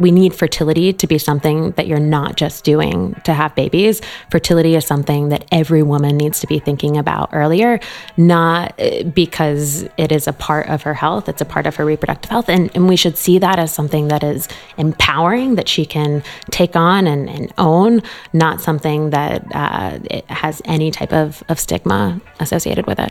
We need fertility to be something that you're not just doing to have babies. Fertility is something that every woman needs to be thinking about earlier, not uh, because it is a part of her health, it's a part of her reproductive health. And, and we should see that as something that is empowering, that she can take on and, and own, not something that uh, has any type of, of stigma associated with it.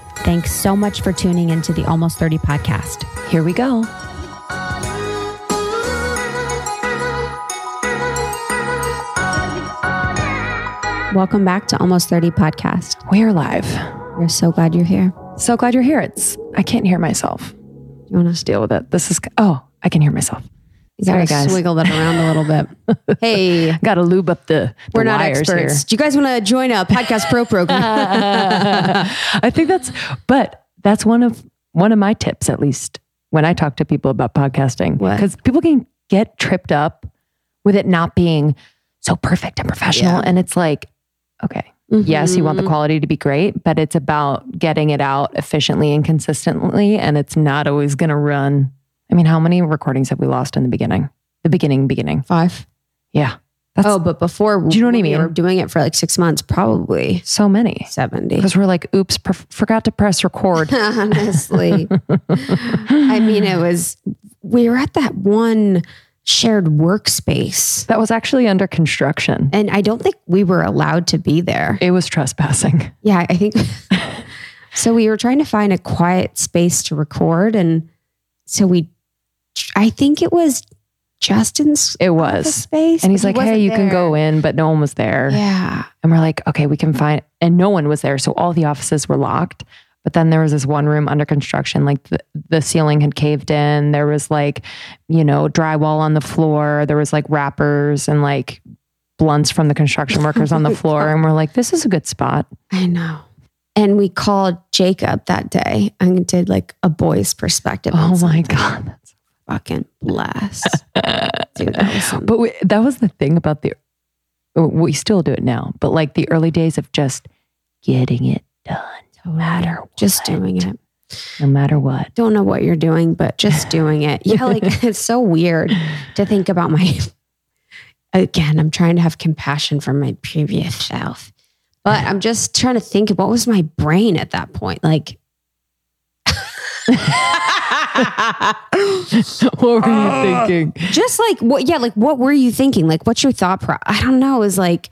Thanks so much for tuning into the Almost 30 podcast. Here we go. Welcome back to Almost 30 podcast. We're live. We're so glad you're here. So glad you're here. It's I can't hear myself. You want to deal with it? This is oh, I can hear myself. You Sorry, guys. Swiggle that around a little bit. Hey, got to lube up the. the We're not experts. Here. Do you guys want to join a podcast pro program? I think that's, but that's one of one of my tips, at least when I talk to people about podcasting, because people can get tripped up with it not being so perfect and professional, yeah. and it's like, okay, Mm-hmm. Yes, you want the mm-hmm. quality to be great, but it's about getting it out efficiently and consistently. And it's not always going to run I mean, how many recordings have we lost in the beginning? The beginning, beginning. Five. Yeah. That's, oh, but before, do you know what I mean? We were doing it for like six months, probably so many, seventy. Because we're like, oops, per- forgot to press record. Honestly, I mean, it was. We were at that one shared workspace that was actually under construction, and I don't think we were allowed to be there. It was trespassing. Yeah, I think. so we were trying to find a quiet space to record, and so we I think it was Justin's it was space. And he's like, Hey, you there. can go in, but no one was there. Yeah. And we're like, okay, we can find and no one was there. So all the offices were locked. But then there was this one room under construction, like the, the ceiling had caved in. There was like, you know, drywall on the floor. There was like wrappers and like blunts from the construction workers on the floor. And we're like, this is a good spot. I know. And we called Jacob that day and did like a boy's perspective. Oh my God fucking blast. Dude, that was but we, that was the thing about the, we still do it now, but like the early days of just getting it done, no matter what. Just doing it. No matter what. Don't know what you're doing, but just doing it. Yeah, like it's so weird to think about my, again, I'm trying to have compassion for my previous self. But I'm just trying to think of what was my brain at that point. Like, what were you uh, thinking? Just like what? Yeah, like what were you thinking? Like, what's your thought pro? I don't know. It was like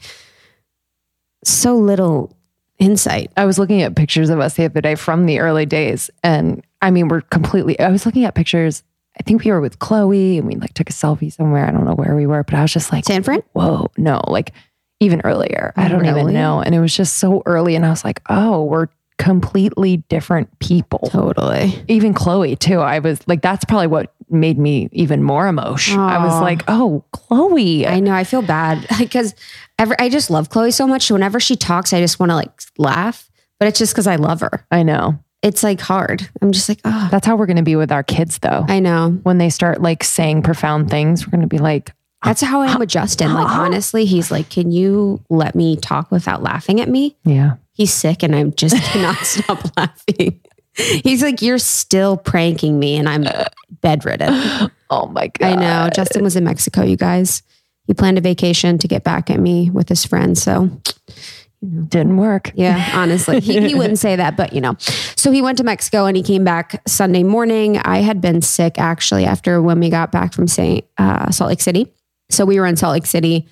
so little insight. I was looking at pictures of us the other day from the early days, and I mean, we're completely. I was looking at pictures. I think we were with Chloe, and we like took a selfie somewhere. I don't know where we were, but I was just like, San Fran. Whoa, no, like even earlier. I don't really? even know. And it was just so early, and I was like, oh, we're completely different people. Totally. Even Chloe too. I was like, that's probably what made me even more emotional. I was like, oh, Chloe. I know. I feel bad because every, I just love Chloe so much. Whenever she talks, I just want to like laugh, but it's just because I love her. I know. It's like hard. I'm just like, oh. That's how we're going to be with our kids though. I know. When they start like saying profound things, we're going to be like, that's how I am with Justin. Like, honestly, he's like, Can you let me talk without laughing at me? Yeah he's sick and I just cannot stop laughing. He's like, You're still pranking me and I'm bedridden. Oh my God. I know. Justin was in Mexico, you guys. He planned a vacation to get back at me with his friends. So, you know. Didn't work. Yeah, honestly. He, he wouldn't say that, but you know. So he went to Mexico and he came back Sunday morning. I had been sick actually after when we got back from St. Uh, Salt Lake City. So we were in Salt Lake City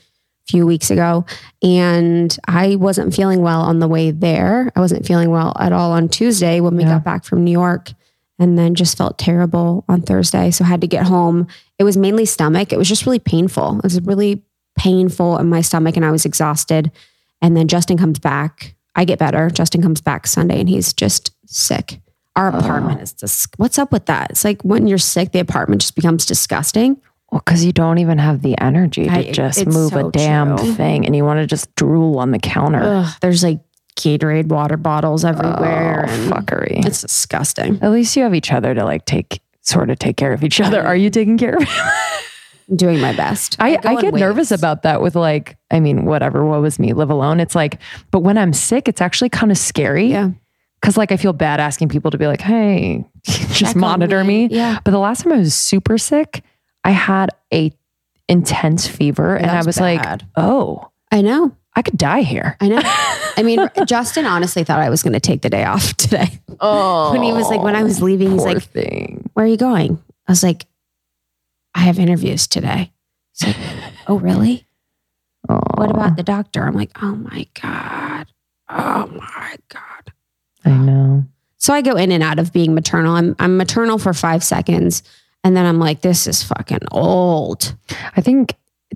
few weeks ago and I wasn't feeling well on the way there. I wasn't feeling well at all on Tuesday when we yeah. got back from New York. and then just felt terrible on Thursday. So I had to get home. It was mainly stomach. It was just really painful. It was really painful in my stomach and I was exhausted. And then Justin comes back. I get better. Justin comes back Sunday and he's just sick. Our apartment is just, what's up with that? It's like when you're sick, the apartment just becomes disgusting. Well, because you don't even have the energy to I- just move so a damn true. thing and you want to just drool on the counter. Ugh, there's like Gatorade water bottles everywhere. Oh, and fuckery. It's disgusting. At least you have each other to like take sort of take care of each other. Are you taking care of doing my best. I, I get nervous about that with like, I mean, whatever, what was me, live alone. It's like, but when I'm sick, it's actually kind of scary. Yeah. Cause like I feel bad asking people to be like, hey, just on monitor me. me. Yeah. But the last time I was super sick, I had a intense fever and I was bad. like, oh, I know. I could die here. I know. I mean, Justin honestly thought I was going to take the day off today. Oh, When he was like, when I was leaving, he's like, thing. where are you going? I was like, I have interviews today. He's like, oh, really? What about the doctor? I'm like, oh my God. Oh my God. I know. So I go in and out of being maternal. I'm, I'm maternal for five seconds. And then I'm like, this is fucking old. I think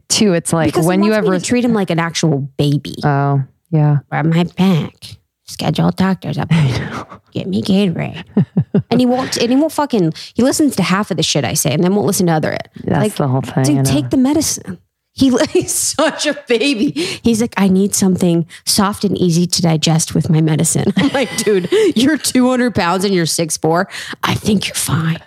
too, it's like Because he when you wants have me to res- treat him like an actual baby. oh yeah, Grab my back. Schedule doctors up. Get me Gatorade. and he won't. And he won't fucking. He listens to half of the shit I say, and then won't listen to other it. that's like, the whole thing. dude, take the medicine. He, he's such a baby. He's like, I need something soft and easy to digest with my medicine. I'm like, dude, you're 200 pounds and you're 6'4. I think you're fine.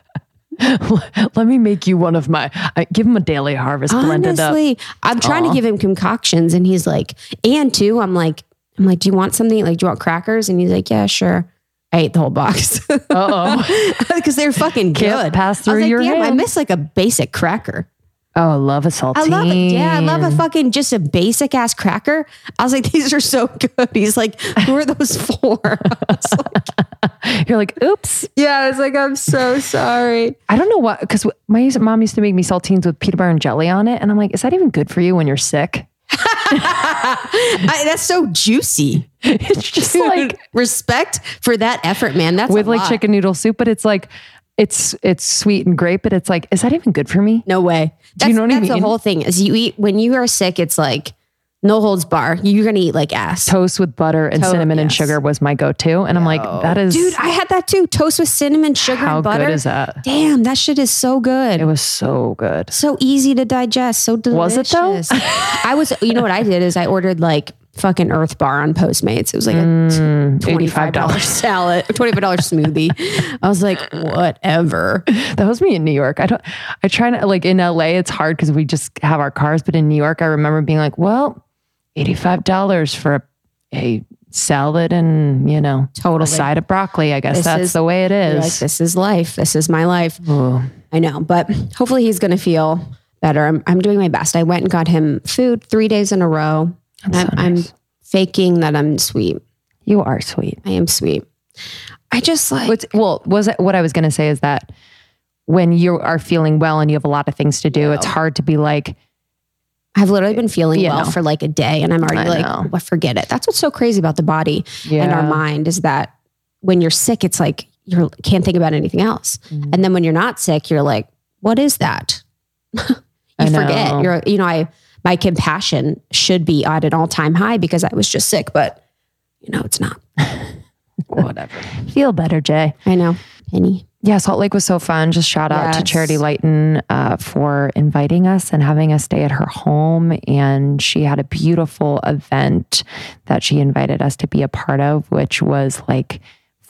Let me make you one of my. I, give him a daily harvest blended up. Honestly, I'm trying to give him concoctions, and he's like, and two, I'm like, I'm like, do you want something? Like, do you want crackers? And he's like, yeah, sure. I ate the whole box oh. because they're fucking Can't good. pass I was through like, your damn, I hand." miss like a basic cracker. Oh, I love a saltine. I love it. Yeah, I love a fucking just a basic ass cracker. I was like, these are so good. He's like, who are those for? Like, You're like, oops. yeah, I was like, I'm so sorry. I don't know what because my mom used to make me saltines with peanut butter and jelly on it, and I'm like, is that even good for you when you're sick? I, that's so juicy. It's just Dude, like respect for that effort, man. That's with like lot. chicken noodle soup, but it's like it's it's sweet and great, but it's like, is that even good for me? No way. That's, Do you know what I that's mean? the whole thing. Is you eat when you are sick, it's like no holds bar. You're gonna eat like ass. Toast with butter and To- cinnamon and sugar was my go-to, and I'm like, that is Dude, I had that too. Toast with cinnamon, sugar, how and butter. How good is that? Damn, that shit is so good. It was so good. so easy to digest. So delicious. Was it though? I was. You know what I did is I ordered like fucking Earth Bar on Postmates. It was like a mm, five dollar salad, twenty five dollar smoothie. I was like, whatever. That was me in New York. I don't. I try to like in LA. It's hard because we just have our cars. But in New York, I remember being like, well, eighty five dollars for a, a salad and you know Totally. a side of broccoli. I guess This that's is- the way it is. Like, this is life. This is my life. Ooh. I know, but hopefully he's going to feel better. I'm, I'm doing my best. I went and got him food three days in a row. I'm, so nice. I'm faking that I'm sweet. You are sweet. I am sweet. I just like, What's, well, was it, what I was going to say is that when you are feeling well and you have a lot of things to do, it's hard to be like, I've literally been feeling well know. for like a day and I'm already I like, know. well, forget it. That's what's so crazy about the body and our mind is that when you're sick, it's like you can't think about anything else. Mm-hmm. And then when you're not sick, you're like, what is that? you forget. You're, you know, I, my compassion should be at an all time high because I was just sick, but you know, it's not. Whatever. feel better, Jay. I know. Penny. Yeah, Salt Lake was so fun. Just shout out to Charity Lighton uh, for inviting us and having us stay at her home. And she had a beautiful event that she invited us to be a part of, which was like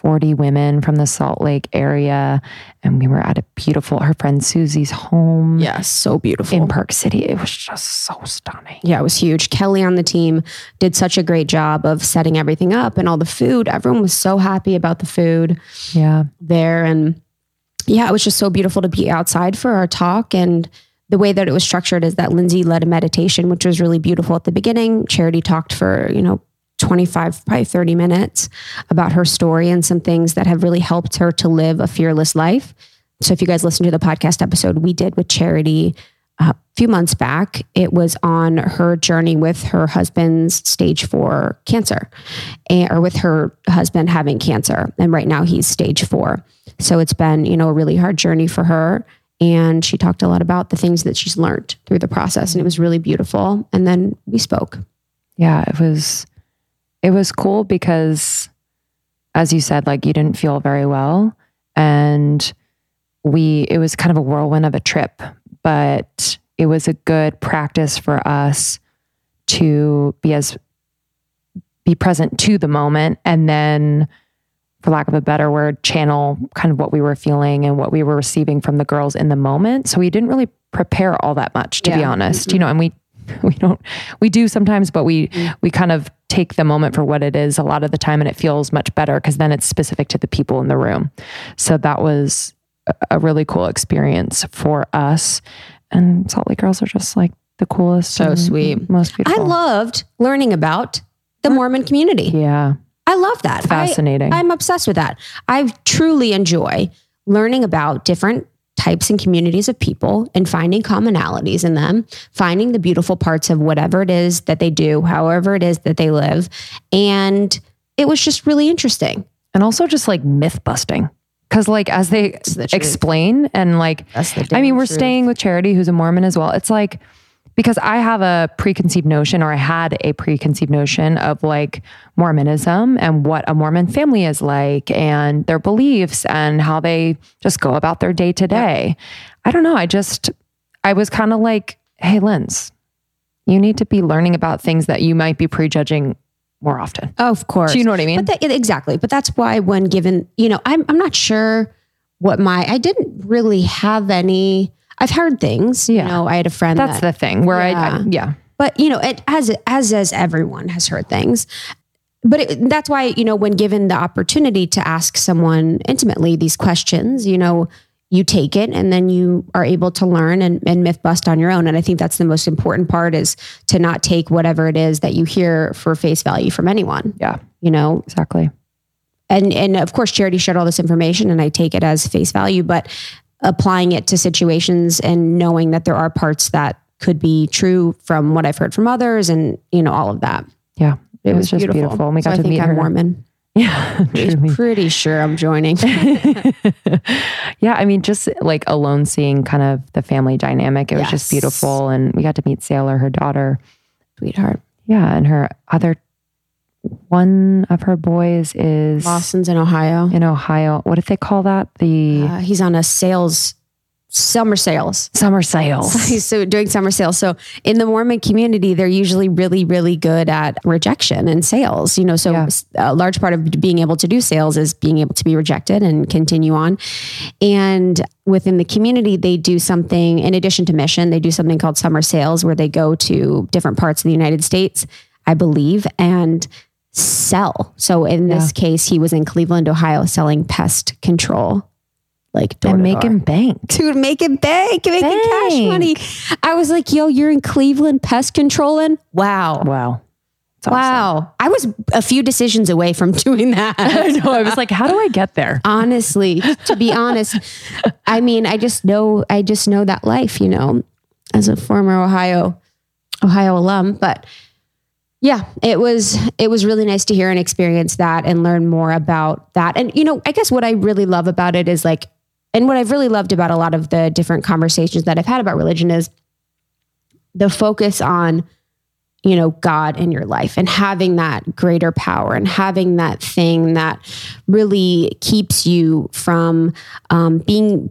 40 women from the Salt Lake area. And we were at a beautiful, her friend Susie's home Yeah, so beautiful. in Park City. It was just so stunning. Yeah, it was huge. Kelly on the team did such a great job of setting everything up and all the food. Everyone was so happy about the food Yeah. there. And yeah, it was just so beautiful to be outside for our talk. And the way that it was structured is that Lindsay led a meditation, which was really beautiful at the beginning. Charity talked for, you know, 25, probably 30 minutes about her story and some things that have really helped her to live a fearless life. So if you guys listen to the podcast episode we did with Charity a few months back. It was on her journey with her husband's stage four cancer, eh, or with her husband having cancer. And right now he's stage four. So it's been, you know, a really hard journey for her. And she talked a lot about the things that she's learned through the process. And it was really beautiful. And then we spoke. Yeah, it was it was cool because as you said, like you didn't feel very well. And we it was kind of a whirlwind of a trip, but it was a good practice for us to be as be present to the moment and then for lack of a better word channel kind of what we were feeling and what we were receiving from the girls in the moment so we didn't really prepare all that much to yeah. be honest mm-hmm. you know and we we don't we do sometimes but we mm-hmm. we kind of take the moment for what it is a lot of the time and it feels much better because then it's specific to the people in the room so that was a really cool experience for us and Salt Lake girls are just like the coolest. So sweet. Most beautiful. I loved learning about the Mormon community. Yeah. I love that. Fascinating. I, I'm obsessed with that. I truly enjoy learning about different types and communities of people and finding commonalities in them, finding the beautiful parts of whatever it is that they do, however it is that they live. And it was just really interesting. And also just like myth busting. Cause like as they the explain and like, I mean, we're truth. staying with Charity, who's a Mormon as well. It's like, because I have a preconceived notion or I had a preconceived notion of like Mormonism and what a Mormon family is like and their beliefs and how they just go about their day to day. I don't know. I just, I was kind of like, hey, Linz, you need to be learning about things that you might be prejudging more often. Of course. Do you know what I mean? But that, exactly. But that's why when given, you know, I'm I'm not sure what my I didn't really have any. I've heard things. Yeah. You know, I had a friend. That's that, the thing where yeah. I, I yeah. But you know, it as as as everyone has heard things. But it, that's why you know when given the opportunity to ask someone intimately these questions, you know, you take it and then you are able to learn and, and myth bust on your own. And I think that's the most important part is to not take whatever it is that you hear for face value from anyone. Yeah. You know? Exactly. And and of course charity shared all this information and I take it as face value, but applying it to situations and knowing that there are parts that could be true from what I've heard from others and you know all of that. Yeah. It, it was, was, just beautiful. beautiful. And we got so to meet I'm her. Mormon. Yeah, truly. pretty sure I'm joining. yeah, I mean, just like alone seeing kind of the family dynamic, it was just beautiful. And we got to meet Sailor, her daughter. Sweetheart. Yeah, and her other one of her boys is Lawson's in Ohio. In Ohio. What did they call that? The uh, he's on a sales summer sales. Summer sales. so doing summer sales. So in the Mormon community, they're usually really, really good at rejection and sales. You know, so yeah. a large part of being able to do sales is being able to be rejected and continue on. And within the community, they do something in addition to mission, they do something called summer sales where they go to different parts of the United States, I believe, and sell. So in yeah. this case, he was in Cleveland, Ohio, selling pest control like and making bank, dude, making bank, making bank. cash money. I was like, yo, you're in Cleveland pest controlling. Wow, wow. Wow. I was a few decisions away from doing that. I know. I was like, how do I get there? Honestly, to be honest, I mean, I just know, I just know that life, you know, as a former Ohio, Ohio alum. But yeah, it was, it was really nice to hear and experience that and learn more about that. And, you know, I guess what I really love about it is like, and what I've really loved about a lot of the different conversations that I've had about religion is the focus on you know god in your life and having that greater power and having that thing that really keeps you from um, being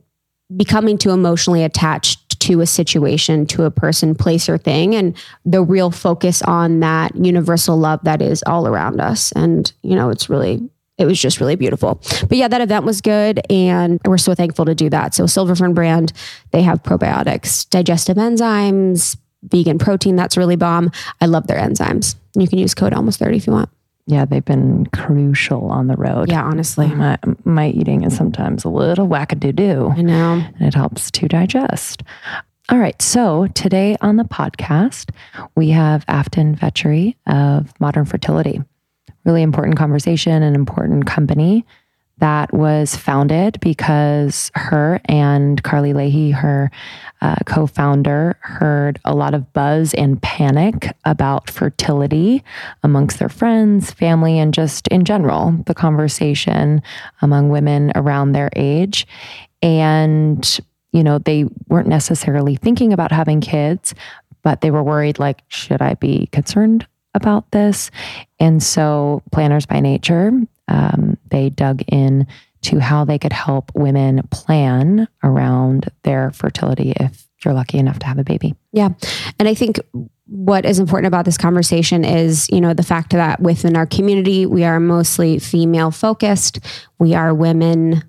becoming too emotionally attached to a situation to a person place or thing and the real focus on that universal love that is all around us and you know it's really it was just really beautiful. But yeah, that event was good. And we're so thankful to do that. So, Silver Fern brand, they have probiotics, digestive enzymes, vegan protein. That's really bomb. I love their enzymes. You can use code almost 30 if you want. Yeah, they've been crucial on the road. Yeah, honestly. My, my eating is sometimes a little wackadoo I know. And it helps to digest. All right. So today on the podcast, we have Afton Vechery of Modern Fertility really important conversation and important company that was founded because her and Carly Leahy, her uh, co founder, heard a lot of buzz and panic about fertility amongst their friends, family, and just in general, the conversation among women around their age. And, you know, they weren't necessarily thinking about having kids, but they were worried like, should I be concerned about this? And so, Planners by Nature um, they dug in to how they could help women plan around their fertility if you're lucky enough to have a baby. Yeah. And I think what is important about this conversation is, you know, the fact that within our community, we are mostly female focused. We are women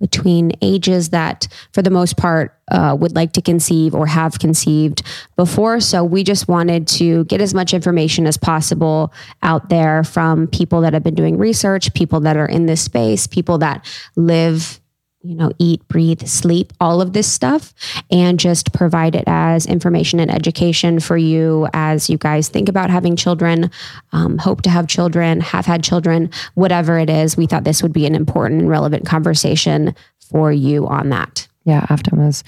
between ages that, for the most part, uh, would like to conceive or have conceived before. So we just wanted to get as much information as possible out there from people that have been doing research, people that are in this space, people that live you know, eat, breathe, sleep, all of this stuff, and just provide it as information and education for you as you guys think about having children, um, hope to have children, have had children, whatever it is. We thought this would be an important and relevant conversation for you on that. Yeah, Afton was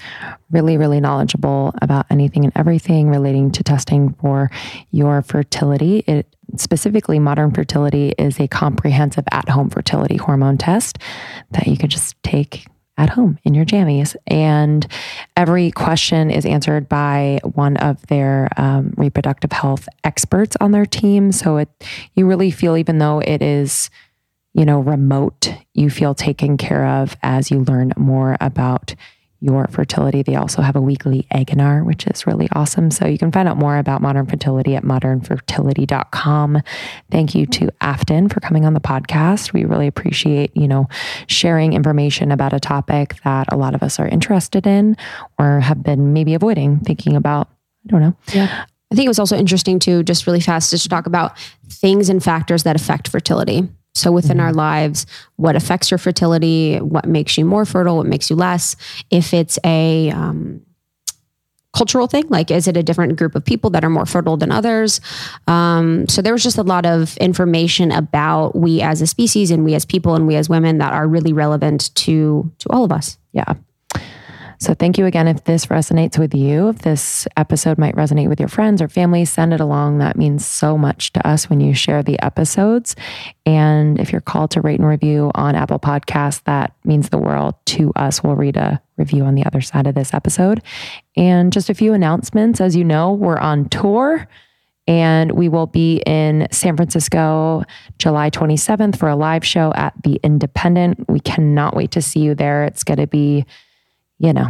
really, really knowledgeable about anything and everything relating to testing for your fertility. It specifically modern fertility is a comprehensive at-home fertility hormone test that you can just take at home in your jammies. And every question is answered by one of their um, reproductive health experts on their team. So it you really feel, even though it is, you know, remote, you feel taken care of as you learn more about your fertility. They also have a weekly Eginar, which is really awesome. So you can find out more about modern fertility at modernfertility.com. Thank you to Afton for coming on the podcast. We really appreciate, you know, sharing information about a topic that a lot of us are interested in or have been maybe avoiding thinking about. I don't know. Yeah. I think it was also interesting to just really fast just to talk about things and factors that affect fertility. So within mm-hmm. our lives, what affects your fertility, what makes you more fertile, what makes you less. If it's a um, cultural thing, like is it a different group of people that are more fertile than others? Um, so there was just a lot of information about we as a species and we as people and we as women that are really relevant to to all of us. Yeah. So thank you again. If this resonates with you, if this episode might resonate with your friends or family, send it along. That means so much to us when you share the episodes. And if you're called to rate and review on Apple Podcasts, that means the world to us. We'll read a review on the other side of this episode. And just a few announcements. As you know, we're on tour and we will be in San Francisco July 27th for a live show at The Independent. We cannot wait to see you there. It's going to be you know,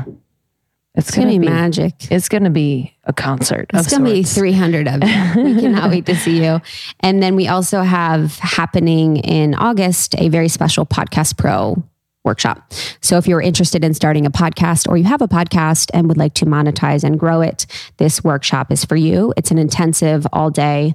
it's, it's gonna, gonna, be magic. It's gonna be a concert. It's gonna sorts. be 300 of you. we cannot wait to see you. And then we also have happening in August a very special podcast pro workshop. So if you're interested in starting a podcast or you have a podcast and would like to monetize and grow it, this workshop is for you. It's an intensive all day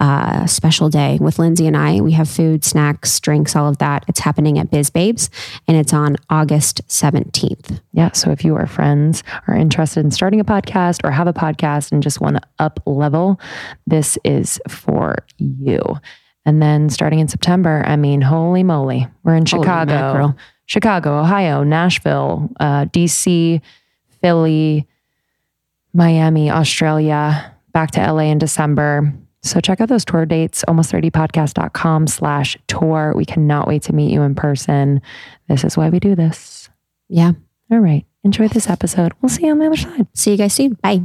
uh, special day with Lindsay and I. We have food, snacks, drinks, all of that. It's happening at Biz Babes and it's on August 17th. Yeah. So if you or friends are interested in starting a podcast or have a podcast and just want to up level, this is for you. And then starting in September, I mean, holy moly, we're in Chicago, Chicago, Ohio, Nashville, uh, DC, Philly, Miami, Australia, back to LA in December. So check out those tour dates, almost30podcast.com slash tour. We cannot wait to meet you in person. This is why we do this. Yeah. All right. Enjoy this episode. We'll see you on the other side. See you guys soon. Bye.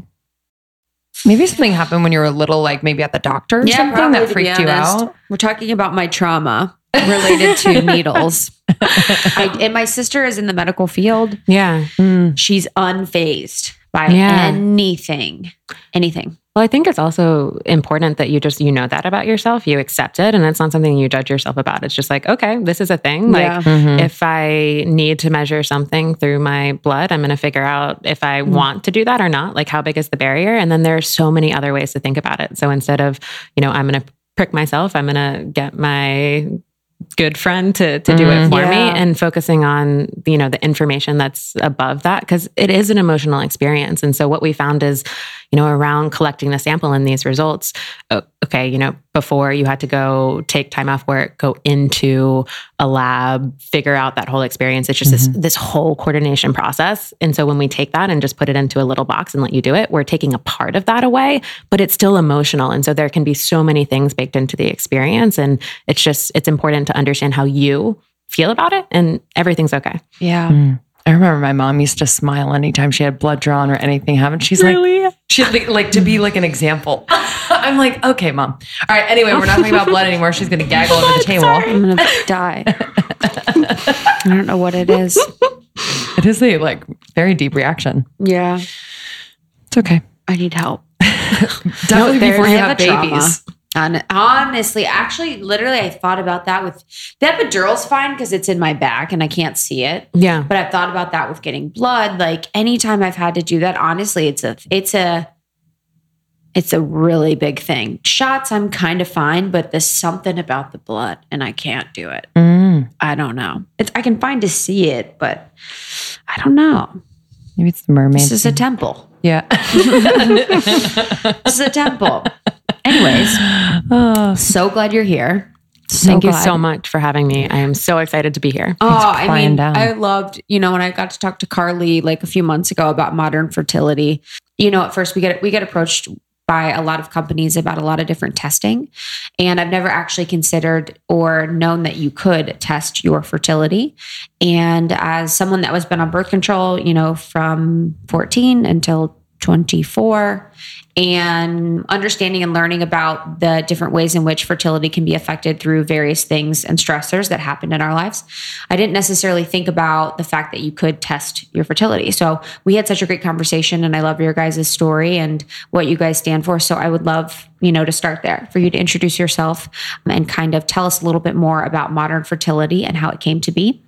Maybe something happened when you were a little, like maybe at the doctor or yeah, something probably, that freaked you out. We're talking about my trauma related to needles. I, and my sister is in the medical field. Yeah. Mm. She's unfazed by yeah. anything. Anything. Well, I think it's also important that you just you know that about yourself, you accept it, and it's not something you judge yourself about. It's just like, okay, this is a thing. Like yeah. mm-hmm. if I need to measure something through my blood, I'm going to figure out if I mm-hmm. want to do that or not. Like how big is the barrier? And then there are so many other ways to think about it. So instead of, you know, I'm going to prick myself, I'm going to get my good friend to to do mm, it for yeah. me and focusing on you know the information that's above that because it is an emotional experience and so what we found is you know around collecting the sample and these results okay you know before you had to go take time off work, go into a lab, figure out that whole experience. It's just mm-hmm. this this whole coordination process. And so when we take that and just put it into a little box and let you do it, we're taking a part of that away, but it's still emotional. And so there can be so many things baked into the experience. And it's just it's important to understand how you feel about it and everything's okay. Yeah. Mm. I remember my mom used to smile anytime she had blood drawn or anything happen. She's really? like, she like, like to be like an example. I'm like, okay, mom. All right. Anyway, we're not talking about blood anymore. She's gonna gaggle over the table. Sorry. I'm gonna die. I don't know what it is. It is a like very deep reaction. Yeah, it's okay. I need help. Definitely no, before you have, have babies. Trauma. And honestly, actually, literally, I thought about that with the epidural's fine because it's in my back and I can't see it. Yeah. But I've thought about that with getting blood. Like anytime I've had to do that, honestly, it's a it's a it's a really big thing. Shots, I'm kind of fine, but there's something about the blood and I can't do it. Mm. I don't know. It's I can find to see it, but I don't know. Maybe it's the mermaid. This is a temple. Yeah. this is a temple. Anyways, oh. so glad you're here. So Thank glad. you so much for having me. I am so excited to be here. Oh, I mean, down. I loved, you know, when I got to talk to Carly like a few months ago about modern fertility. You know, at first we get we get approached by a lot of companies about a lot of different testing. And I've never actually considered or known that you could test your fertility. And as someone that was been on birth control, you know, from 14 until 24 and understanding and learning about the different ways in which fertility can be affected through various things and stressors that happen in our lives. I didn't necessarily think about the fact that you could test your fertility. So we had such a great conversation and I love your guys' story and what you guys stand for. So I would love, you know, to start there for you to introduce yourself and kind of tell us a little bit more about modern fertility and how it came to be.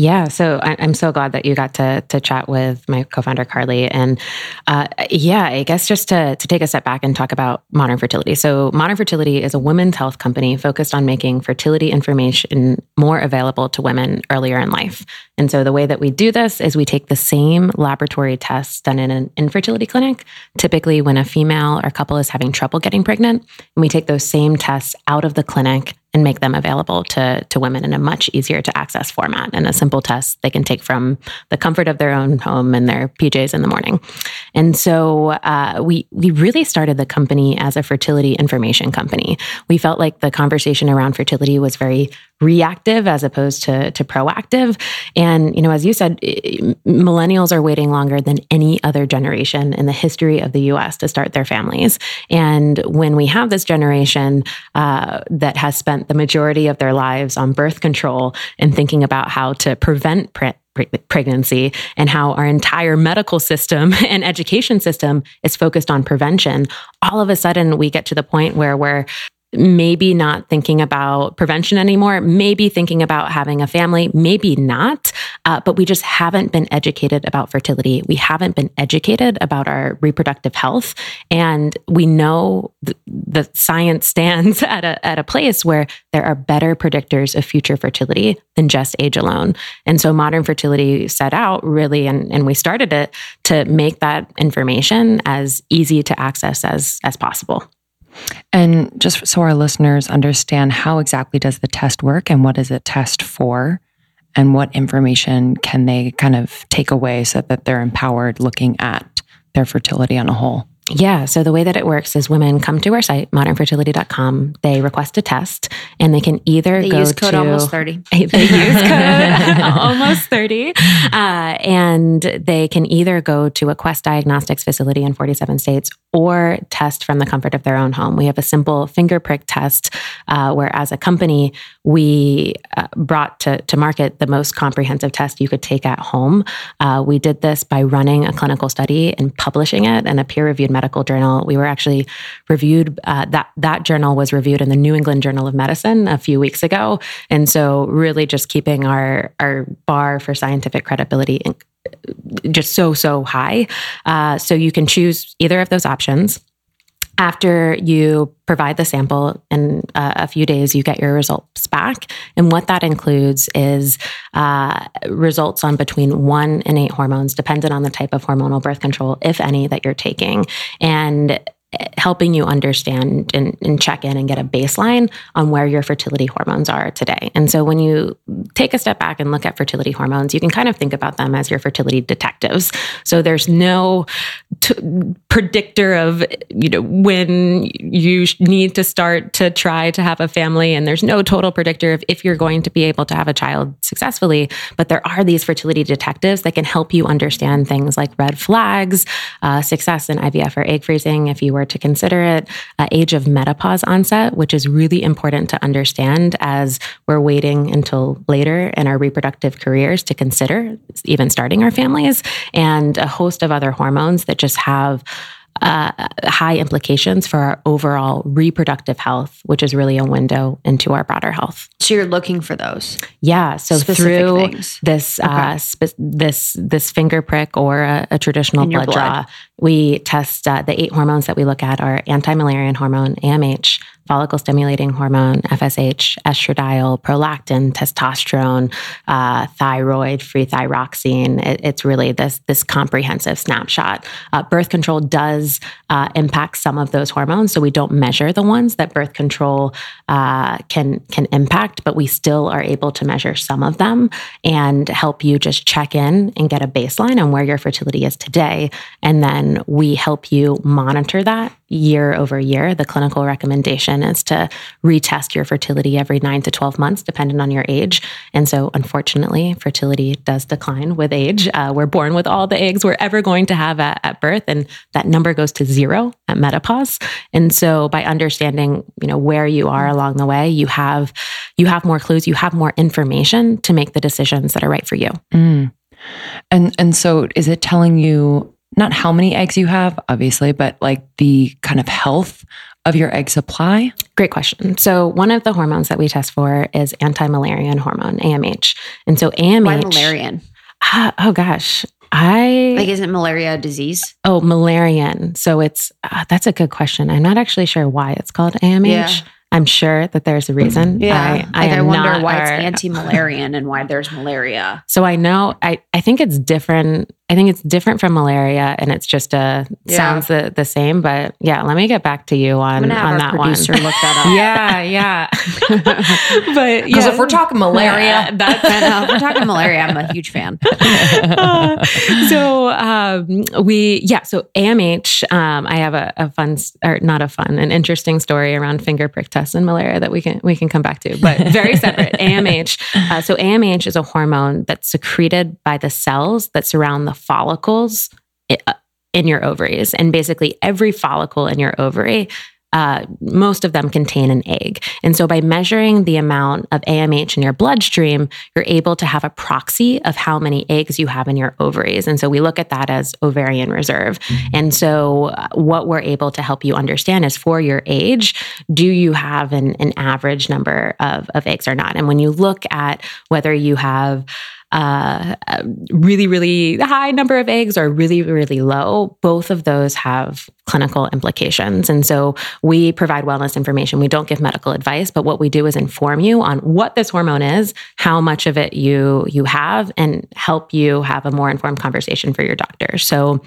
Yeah, so I, am so glad that you got to to chat with my co-founder Carly, and uh, yeah, I guess just to to take a step back and talk about Modern Fertility. So, Modern Fertility is a women's health company focused on making fertility information more available to women earlier in life. And so, the way that we do this is we take the same laboratory tests done in an infertility clinic, typically when a female or couple is having trouble getting pregnant, and we take those same tests out of the clinic and make them available to, to women in a much easier to access format and a simple test they can take from the comfort of their own home and their PJs in the morning. And so uh, we we really started the company as a fertility information company. We felt like the conversation around fertility was very reactive as opposed to, to proactive. And, you know, as you said, millennials are waiting longer than any other generation in the history of the US to start their families. And when we have this generation uh, that has spent the majority of their lives on birth control and thinking about how to prevent pre- pregnancy and how our entire medical system and education system is focused on prevention, all of a sudden we get to the point where we're maybe not thinking about prevention anymore, maybe thinking about having a family, maybe not, uh, but we just haven't been educated about fertility. We haven't been educated about our reproductive health. And we know th- the science stands at a, at a place where there are better predictors of future fertility than just age alone. And so modern fertility set out really, and, and we started it to make that information as easy to access as, as possible. And just so our listeners understand how exactly does the test work and what does it test for? And what information can they kind of take away so that they're empowered looking at their fertility on a whole? Yeah. So the way that it works is women come to our site, modernfertility.com. They request a test and they can either they go use code to almost 30. They use code almost 30. Uh, and they can either go to a Quest Diagnostics facility in 47 states or test from the comfort of their own home. We have a simple finger prick test uh, where, as a company, we uh, brought to, to market the most comprehensive test you could take at home. Uh, we did this by running a clinical study and publishing it in a peer reviewed medical journal. We were actually reviewed, uh, that, that journal was reviewed in the New England Journal of Medicine a few weeks ago. And so, really, just keeping our, our bar for scientific credibility just so, so high. Uh, so you can choose either of those options. After you provide the sample in uh, a few days, you get your results back. And what that includes is uh, results on between one and eight hormones, dependent on the type of hormonal birth control, if any, that you're taking. And helping you understand and, and, check in and get a baseline on where your fertility hormones are today. And so when you take a step back and look at fertility hormones, you can kind of think about them as your fertility detectives. So there's no t- predictor of, you know, when you need to start to try to have a family. And there's no total predictor of if you're going to be able to have a child successfully. But there are these fertility detectives that can help you understand things like red flags, uh, success in IVF or egg freezing. If you were to consider it uh, age of menopause onset, which is really important to understand as we're waiting until later in our reproductive careers to consider even starting our families, and a host of other hormones that just have uh, high implications for our overall reproductive health, which is really a window into our broader health. So you're looking for those, yeah. So through things. this okay. uh, spe- this this finger prick or a, a traditional blood, blood, draw, we test uh, the eight hormones that we look at are anti-Müllerian hormone (AMH), follicle stimulating hormone, FSH, estradiol, prolactin, testosterone, uh, thyroid, free thyroxine. It, it's really this, this comprehensive snapshot. Uh, birth control does uh, impact some of those hormones. So we don't measure the ones that birth control uh, can, can impact, but we still are able to measure some of them and help you just check in and get a baseline on where your fertility is today. And then we help you monitor that year over year. The clinical recommendation is to retest your fertility every nine to 12 months, depending on your age. And so, unfortunately, fertility does decline with age. Uh, we're born with all the eggs we're ever going to have at, at birth, and that number goes to zero at menopause. And so, by understanding, you know, where you are along the way, you have you have more clues, you have more information to make the decisions that are right for you. Mm. And and so, is it telling you not how many eggs you have, obviously, but like the kind of health of your egg supply? Great question. So, one of the hormones that we test for is anti malarian hormone, AMH. And so, AMH. Why Müllerian? Uh, oh, gosh. I like, isn't malaria a disease? Oh, malarian. So, it's uh, that's a good question. I'm not actually sure why it's called AMH. Yeah. I'm sure that there's a reason. Yeah. I, I, like I wonder why it's anti-malarian and why there's malaria. So I know, I, I think it's different I think it's different from malaria, and it's just a yeah. sounds the, the same. But yeah, let me get back to you on on that producer one. Look that up. yeah, yeah. but because yeah. if we're talking malaria, that's if we're talking malaria. I'm a huge fan. Uh, so um, we yeah. So AMH. Um, I have a, a, fun or not a fun, an interesting story around finger prick tests and malaria that we can we can come back to, but very separate. AMH. Uh, so AMH is a hormone that's secreted by the cells that surround the follicles uh, in your ovaries. And basically, every follicle in your ovary uh, most of them contain an egg. And so by measuring the amount of AMH in your bloodstream, you're able to have a proxy of how many eggs you have in your ovaries. And so we look at that as ovarian reserve. Mm-hmm. And so uh, what we're able to help you understand is for your age, do you have an, an average number of, of eggs or not? And when you look at whether you have uh, really, really high number of eggs or really, really low, both of those have clinical implications. And so we provide wellness information. We don't give medical advice, but what we do is inform you on what this hormone is, how much of it you you have, and help you have a more informed conversation for your doctor. So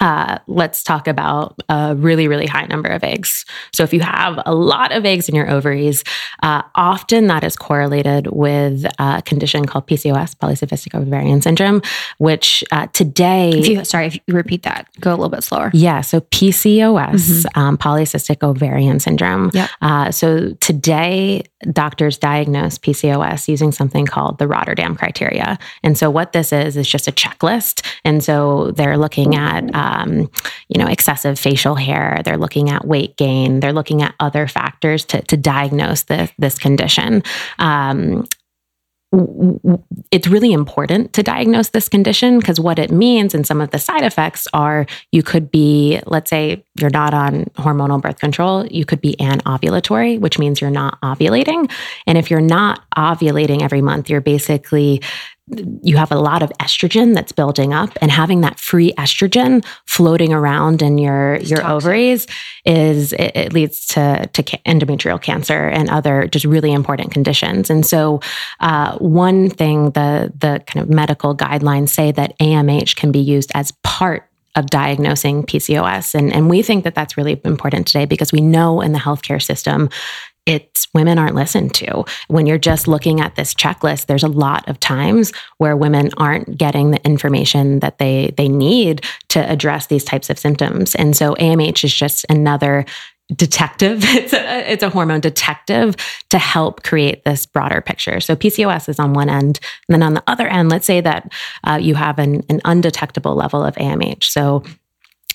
uh, let's talk about a really, really high number of eggs. So, if you have a lot of eggs in your ovaries, uh, often that is correlated with a condition called PCOS, polycystic ovarian syndrome, which uh, today. If you, sorry, if you repeat that, go a little bit slower. Yeah. So, PCOS, mm-hmm. um, polycystic ovarian syndrome. Yep. Uh, so, today, doctors diagnose PCOS using something called the Rotterdam criteria. And so, what this is, is just a checklist. And so, they're looking at um, you know, excessive facial hair. They're looking at weight gain. They're looking at other factors to, to diagnose this, this condition. Um, it's really important to diagnose this condition because what it means and some of the side effects are you could be, let's say you're not on hormonal birth control, you could be anovulatory, which means you're not ovulating. And if you're not ovulating every month, you're basically you have a lot of estrogen that's building up and having that free estrogen floating around in your it's your toxic. ovaries is it, it, leads to to endometrial cancer and other just really important conditions and so uh, one thing the the kind of medical guidelines say that AMH can be used as part of diagnosing PCOS. And, and we think that that's really important today because we know in the healthcare system, it's women aren't listened to. When you're just looking at this checklist, there's a lot of times where women aren't getting the information that they they need to address these types of symptoms. And so AMH is just another detective. It's a, it's a hormone detective to help create this broader picture. So PCOS is on one end. And then on the other end, let's say that uh, you have an, an undetectable level of AMH. So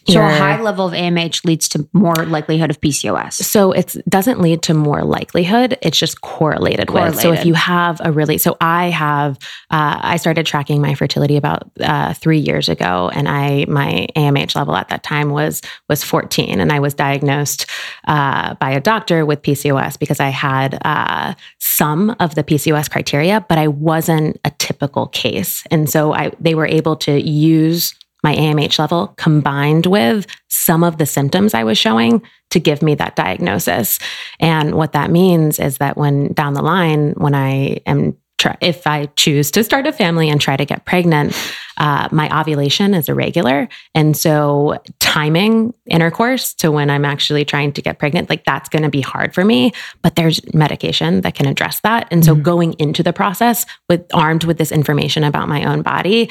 so a high level of AMH leads to more likelihood of PCOS. So it doesn't lead to more likelihood. It's just correlated, correlated, with. So if you have a really, so I have, uh, I started tracking my fertility about uh, three years ago, and I my AMH level at that time was was 14, and I was diagnosed uh, by a doctor with PCOS because I had uh, some of the PCOS criteria, but I wasn't a typical case, and so I they were able to use my AMH level combined with some of the symptoms I was showing to give me that diagnosis. And what that means is that when down the line, when I am if I choose to start a family and try to get pregnant, uh, my ovulation is irregular. And so timing intercourse to when I'm actually trying to get pregnant, like that's going to be hard for me. But there's medication that can address that. And so mm-hmm. going into the process with armed with this information about my own body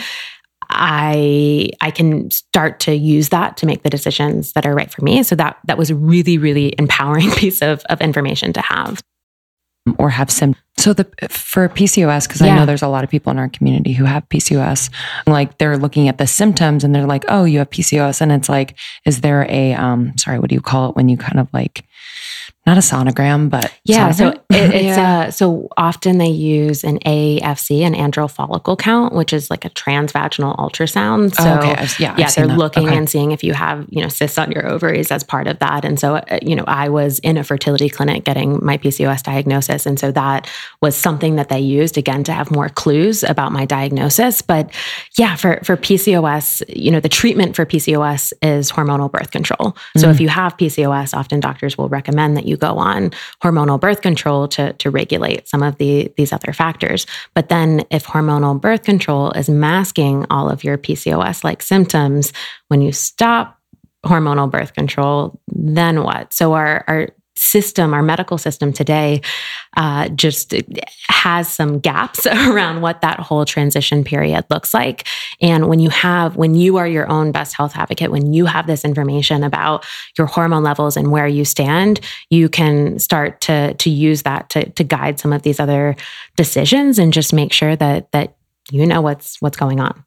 I I can start to use that to make the decisions that are right for me. So that that was a really really empowering piece of of information to have. Or have some. So the for PCOS because yeah. I know there's a lot of people in our community who have PCOS. Like they're looking at the symptoms and they're like, "Oh, you have PCOS," and it's like, "Is there a um sorry, what do you call it when you kind of like not a sonogram, but yeah. Sonogram? So it, it's yeah. Uh, so often they use an AFC, an antral follicle count, which is like a transvaginal ultrasound. So oh, okay. yeah, yeah, they're looking okay. and seeing if you have you know cysts on your ovaries as part of that. And so uh, you know, I was in a fertility clinic getting my PCOS diagnosis, and so that was something that they used again to have more clues about my diagnosis. But yeah, for for PCOS, you know, the treatment for PCOS is hormonal birth control. So mm. if you have PCOS, often doctors will recommend that you go on hormonal birth control to, to regulate some of the, these other factors. But then if hormonal birth control is masking all of your PCOS like symptoms, when you stop hormonal birth control, then what? So our, our system, our medical system today, uh, just has some gaps around what that whole transition period looks like. And when you have, when you are your own best health advocate, when you have this information about your hormone levels and where you stand, you can start to to use that to to guide some of these other decisions and just make sure that that you know what's what's going on.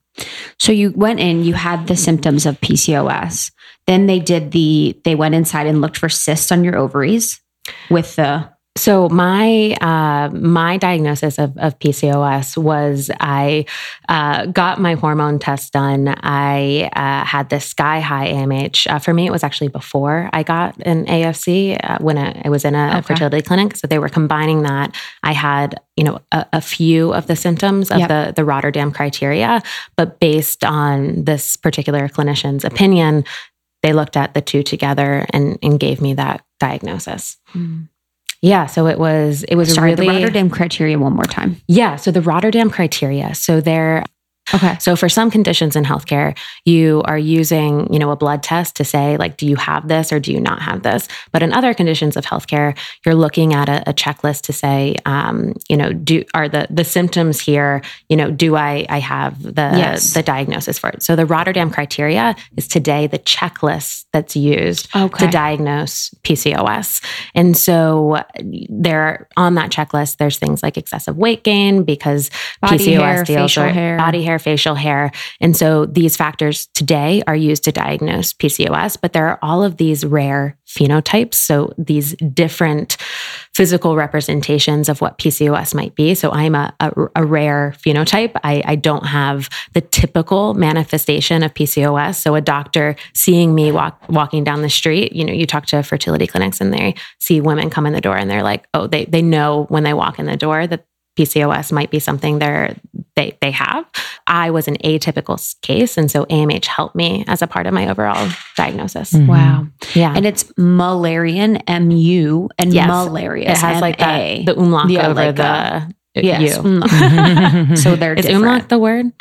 So you went in, you had the symptoms of PCOS. Then they did the, they went inside and looked for cysts on your ovaries with the so my uh, my diagnosis of, of PCOS was I uh, got my hormone test done. I uh, had this sky high AMH. Uh, for me, it was actually before I got an AFC uh, when I, I, was in a, okay. fertility clinic. So they were combining that. I had you know a, a few of the symptoms of yep. the the Rotterdam criteria, but based on this particular clinician's opinion, they looked at the two together and, and gave me that diagnosis. Mm. Yeah, so it was it was Sorry, really the Rotterdam criteria one more time. Yeah, so the Rotterdam criteria. So they're Okay. So for some conditions in healthcare, you are using, you know, a blood test to say like, do you have this or do you not have this? But in other conditions of healthcare, you're looking at a, a checklist to say, um, you know, do are the the symptoms here, you know, do I I have the yes. the diagnosis for it? So the Rotterdam criteria is today the checklist that's used okay. to diagnose PCOS. And so there on that checklist, there's things like excessive weight gain because body PCOS hair, deals with body hair facial hair. And so these factors today are used to diagnose PCOS, but there are all of these rare phenotypes. So these different physical representations of what PCOS might be. So I'm a, a, a rare phenotype. I, I, don't have the typical manifestation of PCOS. So a doctor seeing me walk, walking down the street, you know, you talk to fertility clinics and they see women come in the door and they're like, oh, they, they know when they walk in the door that PCOS might be something they're they they have. I was an atypical case, and so AMH helped me as a part of my overall diagnosis. Mm-hmm. Wow, yeah, and it's Mullerian, M U, and yes. malarious. It has M-A. like that, the umlaut yeah, over like the, yes. Mm. so they're is different. umlaut the word?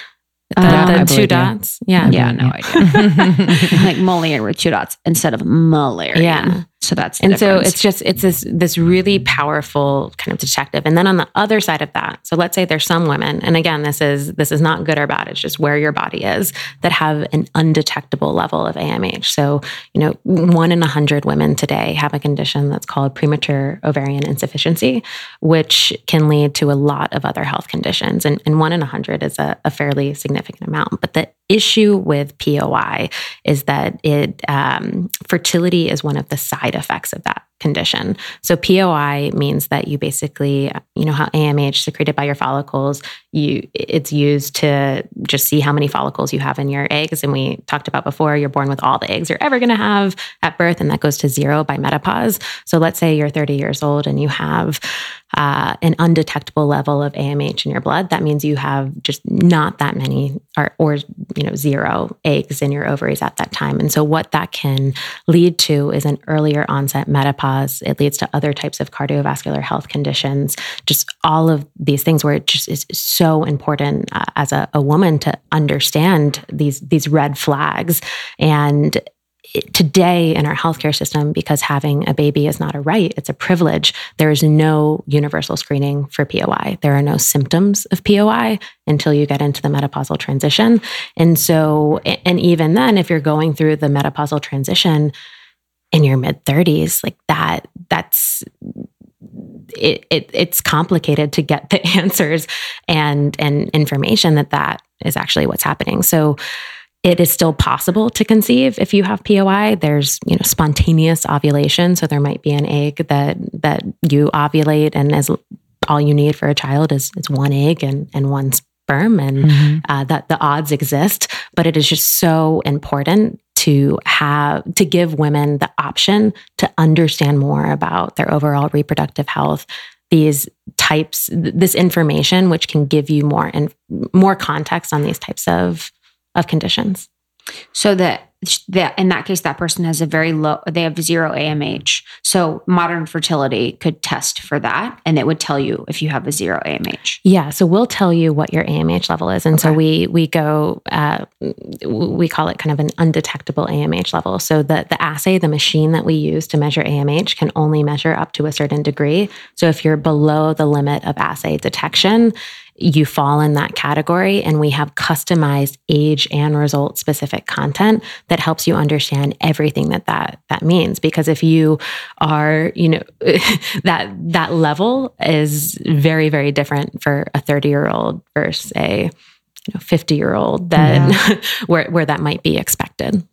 The, Uh, the two dots. Yeah. Yeah, no idea. like Moliere with two dots instead of malaria. Yeah. So that's and so it's just it's this this really powerful kind of detective. And then on the other side of that so let's say there's some women and again this is this is not good or bad it's just where your body is that have an undetectable level of amh so you know one in a hundred women today have a condition that's called premature ovarian insufficiency which can lead to a lot of other health conditions. And, and one in a hundred is a, a fairly significant amount but the issue with POI is that it um, fertility is one of the side effects of that condition. So POI means that you basically, you know, how AMH secreted by your follicles, you it's used to just see how many follicles you have in your eggs. And we talked about before, you're born with all the eggs you're ever going to have at birth, and that goes to zero by menopause. So let's say you're 30 years old and you have uh, an undetectable level of AMH in your blood. That means you have just not that many, or, or you know, zero eggs in your ovaries at that time. And so what that can lead to is an earlier onset menopause. It leads to other types of cardiovascular health conditions. Just all of these things where it just is so important uh, as a, a woman to understand these these red flags and today in our healthcare system, because having a baby is not a right, it's a privilege, there is no universal screening for POI. There are no symptoms of POI until you get into the menopausal transition. And so, and even then, if you're going through the menopausal transition in your mid 30s, like that, that's, it, it, it's complicated to get the answers and and information that that is actually what's happening. So it is still possible to conceive if you have POI. There's, you know, spontaneous ovulation. So there might be an egg that that you ovulate and as all you need for a child is, is one egg and, and one sperm and Mm-hmm. uh, that the odds exist. But it is just so important to have to give women the option to understand more about their overall reproductive health these types this information which can give you more and more context on these types of of conditions. So that that in that case, that person has a very low. They have zero AMH. So modern fertility could test for that, and it would tell you if you have a zero AMH. Yeah, so we'll tell you what your AMH level is, and so we we go uh, we call it kind of an undetectable AMH level. So the the assay, the machine that we use to measure AMH, can only measure up to a certain degree. So if you're below the limit of assay detection, you fall in that category and we have customized age and result specific content that helps you understand everything that that that means. Because if you are you know that that level is very very different for a 30 year old versus a you know 50 year old that where where that might be expected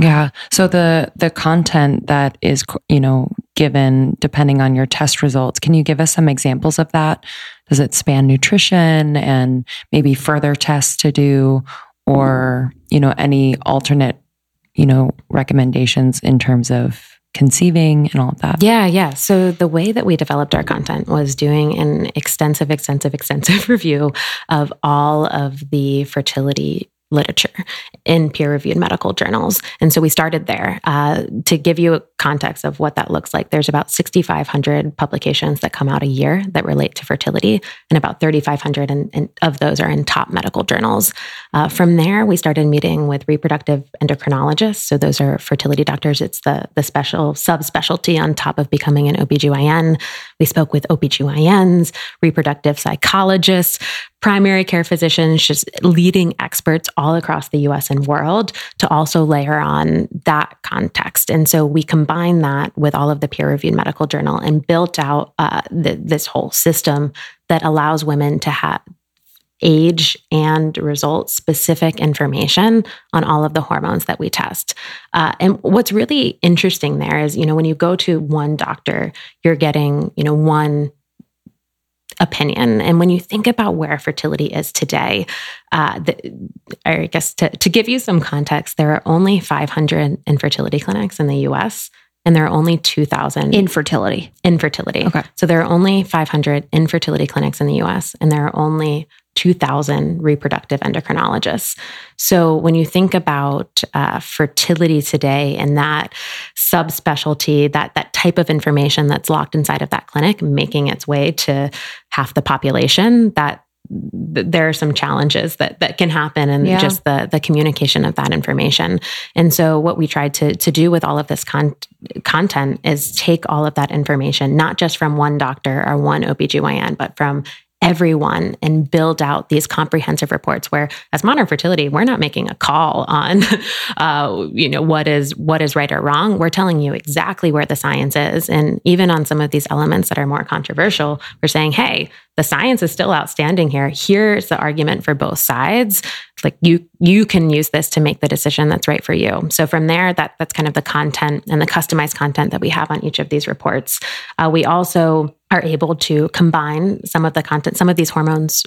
Yeah. So the the content that is you know given depending on your test results, can you give us some examples of that? Does it span nutrition and maybe further tests to do or, you know, any alternate, you know, recommendations in terms of conceiving and all of that? Yeah, yeah. So the way that we developed our content was doing an extensive, extensive, extensive review of all of the fertility literature in peer reviewed medical journals. And so we started there. Uh, to give you a context of what that looks like, there's about 6,500 publications that come out a year that relate to fertility, and about 3,500 in, in, of those are in top medical journals. Uh, from there, we started meeting with reproductive endocrinologists. So those are fertility doctors. It's the, the special subspecialty on top of becoming an OBGYN. We spoke with OBGYNs, reproductive psychologists, primary care physicians, just leading experts all across the US and world to also layer on that context. And so we combined that with all of the peer reviewed medical journal and built out uh, th- this whole system that allows women to have age and result specific information on all of the hormones that we test. Uh, and what's really interesting there is, you know, when you go to one doctor, you're getting, you know, one opinion. And when you think about where fertility is today, uh, the, I guess to, to give you some context, there are only 500 infertility clinics in the US. And there are only 2,000 Infertility. infertility. Okay. So there are only 500 infertility clinics in the US, and there are only 2,000 reproductive endocrinologists. So when you think about uh, fertility today and that subspecialty, that that type of information that's locked inside of that clinic, making its way to half the population, that there are some challenges that that can happen and Yeah. just the the communication of that information. And so what we tried to to do with all of this con- content is take all of that information not just from one doctor or one OBGYN but from everyone and build out these comprehensive reports where as modern fertility we're not making a call on uh, you know what is what is right or wrong we're telling you exactly where the science is and even on some of these elements that are more controversial we're saying hey the science is still outstanding here. Here's the argument for both sides. Like you you can use this to make the decision that's right for you. So from there that that's kind of the content and the customized content that we have on each of these reports. Uh, we also are able to combine some of the content some of these hormones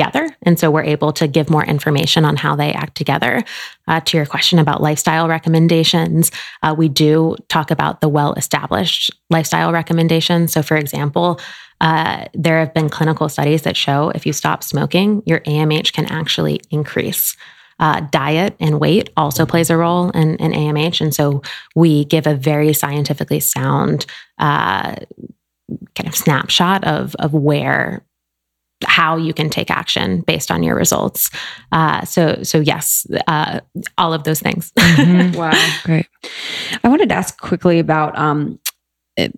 together and so we're able to give more information on how they act together uh, to your question about lifestyle recommendations uh, we do talk about the well established lifestyle recommendations so for example uh, there have been clinical studies that show if you stop smoking, your AMH can actually increase. Uh, diet and weight also plays a role in, in AMH. And so we give a very scientifically sound uh, kind of snapshot of, of where how you can take action based on your results. Uh, so, so yes, uh, all of those things. Wow. Great. I wanted to ask quickly about um, it-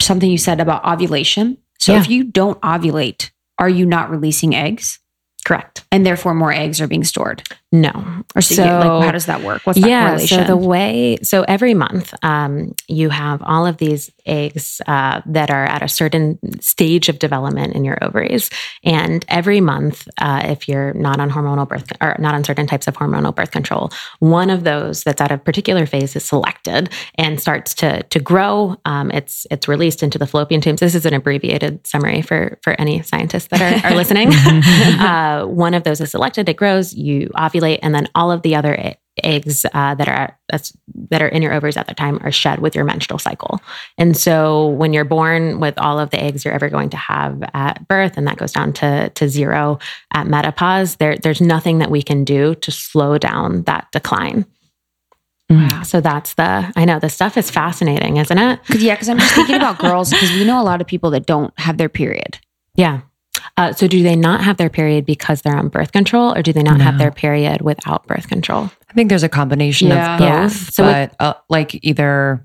something you said about ovulation. So Yeah. if you don't ovulate, are you not releasing eggs? Correct. And therefore more eggs are being stored? No. Or so, So- like, how does that work? What's that yeah. correlation? So the way, so every month, um, you have all of these eggs uh, that are at a certain stage of development in your ovaries, and every month, uh, if you're not on hormonal birth or not on certain types of hormonal birth control, one of those that's at a particular phase is selected and starts to to grow. Um, it's it's released into the fallopian tubes. This is an abbreviated summary for for any scientists that are, are listening. uh, one of those is selected. It grows. You ovulate, and then all of the other eggs uh, that are that's, that are in your ovaries at the time are shed with your menstrual cycle. And so, when you're born with all of the eggs you're ever going to have at birth, and that goes down to to zero at menopause, there there's nothing that we can do to slow down that decline. Wow. So that's the I know the stuff is fascinating, isn't it? Cause, yeah, because I'm just thinking about girls because we know a lot of people that don't have their period. Yeah. Uh, so do they not have their period because they're on birth control, or do they not have their period without birth control? I think there's a combination Yeah. of both, Yeah. So but uh, like either,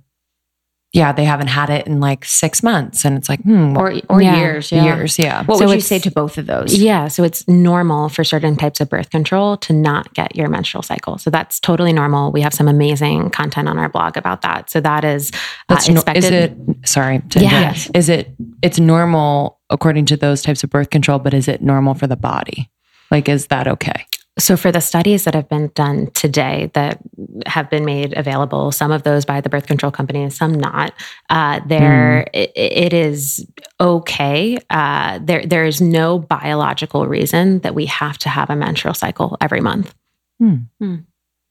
yeah, they haven't had it in like six months, and it's like, hmm, Or, or Yeah. years. Yeah. years, yeah. What So would you say to both of those? Yeah, so it's normal for certain types of birth control to not get your menstrual cycle. So that's totally normal. We have some amazing content on our blog about that. So that is uh, expected. is it? Sorry, to Yeah. interrupt. Is it? It's normal according to those types of birth control, but is it normal for the body? Like, is that okay? So, for the studies that have been done today that have been made available, some of those by the birth control companies, some not, uh, there it, it is okay. Uh, there there is no biological reason that we have to have a menstrual cycle every month. Hmm. Hmm.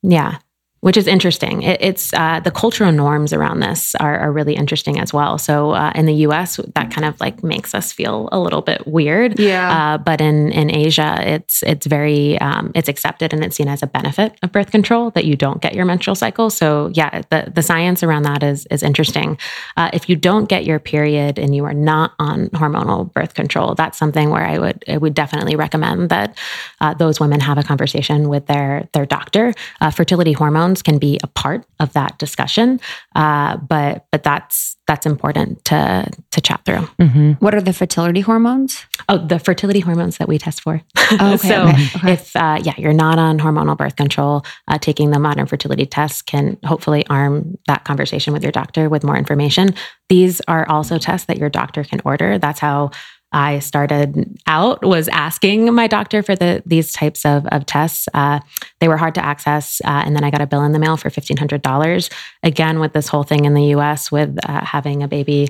Yeah. Which is interesting. It, it's uh, the cultural norms around this are, are really interesting as well. So uh, in the U.S., that kind of like makes us feel a little bit weird. Yeah. Uh, but in in Asia, it's it's very um, it's accepted and it's seen as a benefit of birth control that you don't get your menstrual cycle. So yeah, the the science around that is is interesting. Uh, if you don't get your period and you are not on hormonal birth control, that's something where I would I would definitely recommend that uh, those women have a conversation with their their doctor. Uh, fertility hormones can be a part of that discussion, uh, but but that's that's important to to chat through. Mm-hmm. what are the fertility hormones? Oh, the fertility hormones that we test for. Oh, okay, so okay, okay. if uh, yeah, you're not on hormonal birth control, uh, taking the modern fertility test can hopefully arm that conversation with your doctor with more information. These are also tests that your doctor can order. That's how I started out was asking my doctor for the these types of, of tests. Uh, they were hard to access, uh, and then I got a bill in the mail for fifteen hundred dollars. Again, with this whole thing in the U.S. with uh, having a baby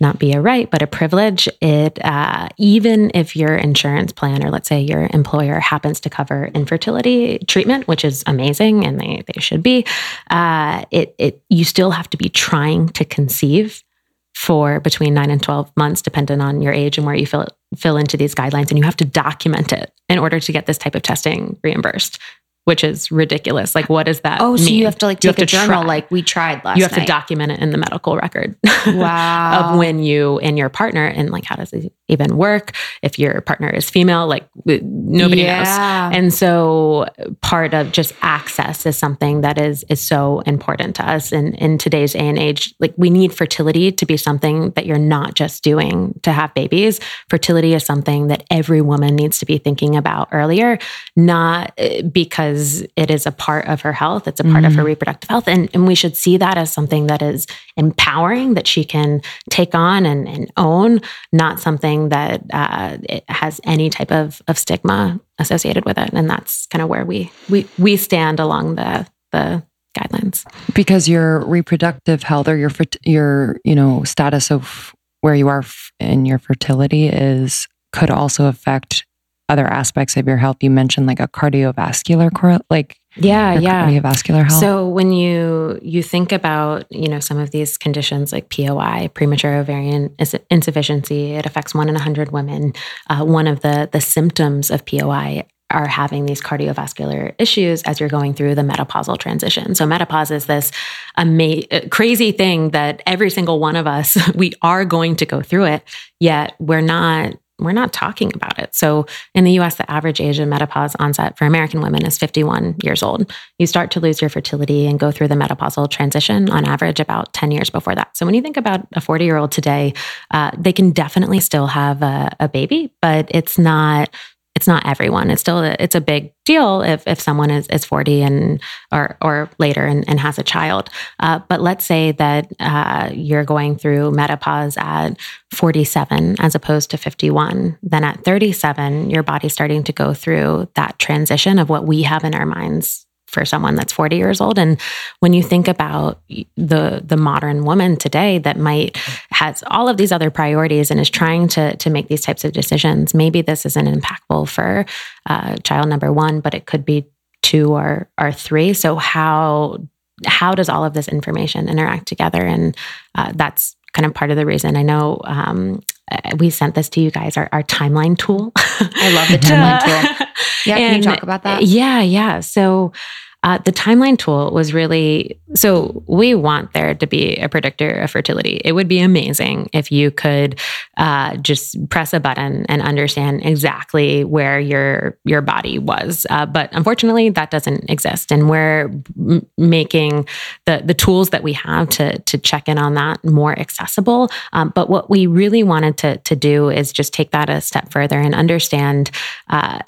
not be a right but a privilege, it uh, even if your insurance plan or let's say your employer happens to cover infertility treatment, which is amazing and they they should be, uh, it it you still have to be trying to conceive for between nine and 12 months, depending on your age and where you fill, fill into these guidelines. And you have to document it in order to get this type of testing reimbursed. Which is ridiculous. Like, what does that? Oh, so mean? you have to like You take a journal, try. like we tried last. you have to document it in the medical record Wow. of when you and your partner and like how does it even work if your partner is female like nobody knows and so part of just access is something that is is so important to us and in today's day and age like we need fertility to be something that you're not just doing to have babies fertility is something that every woman needs to be thinking about earlier not uh, because it is a part of her health. It's a part of her reproductive health. And, and we should see that as something that is empowering that she can take on and, and own not something that uh, it has any type of, of stigma associated with it. And that's kind of where we we we stand along the the guidelines. Because your reproductive health or your your you know status of where you are in your fertility is could also affect other aspects of your health. You mentioned like a cardiovascular like yeah yeah cardiovascular health. So when you you think about you know some of these conditions like POI, premature ovarian insufficiency, it affects one in a hundred women. Uh, one of the the symptoms of POI are having these cardiovascular issues as you're going through the menopausal transition. So menopause is this ama- crazy thing that every single one of us we are going to go through it, yet we're not we're not talking about it. So in the US, the average age of menopause onset for American women is 51 years old. You start to lose your fertility and go through the menopausal transition on average about 10 years before that. So when you think about a 40 year old today, uh, they can definitely still have a, a baby, but it's not it's not everyone. It's still a, it's a big deal if if someone is, is 40 and or or later and, and has a child. Uh, but let's say that uh, you're going through menopause at 47 as opposed to 51. Then at 37, your body's starting to go through that transition of what we have in our minds for someone that's 40 years old and when you think about the the modern woman today that might has all of these other priorities and is trying to to make these types of decisions maybe this isn't impactful for uh, child number one but it could be two or or three so how how does all of this information interact together and uh, that's kind of part of the reason i know um, uh, we sent this to you guys our, our timeline tool I love the timeline tool. Yeah, can you talk about that? yeah, yeah. So uh, the timeline tool was really so we want there to be a predictor of fertility. It would be amazing if you could uh, just press a button and understand exactly where your your body was. Uh, but unfortunately, that doesn't exist, and we're m- making the the tools that we have to to check in on that more accessible. Um, but what we really wanted to to do is just take that a step further and understand. Uh,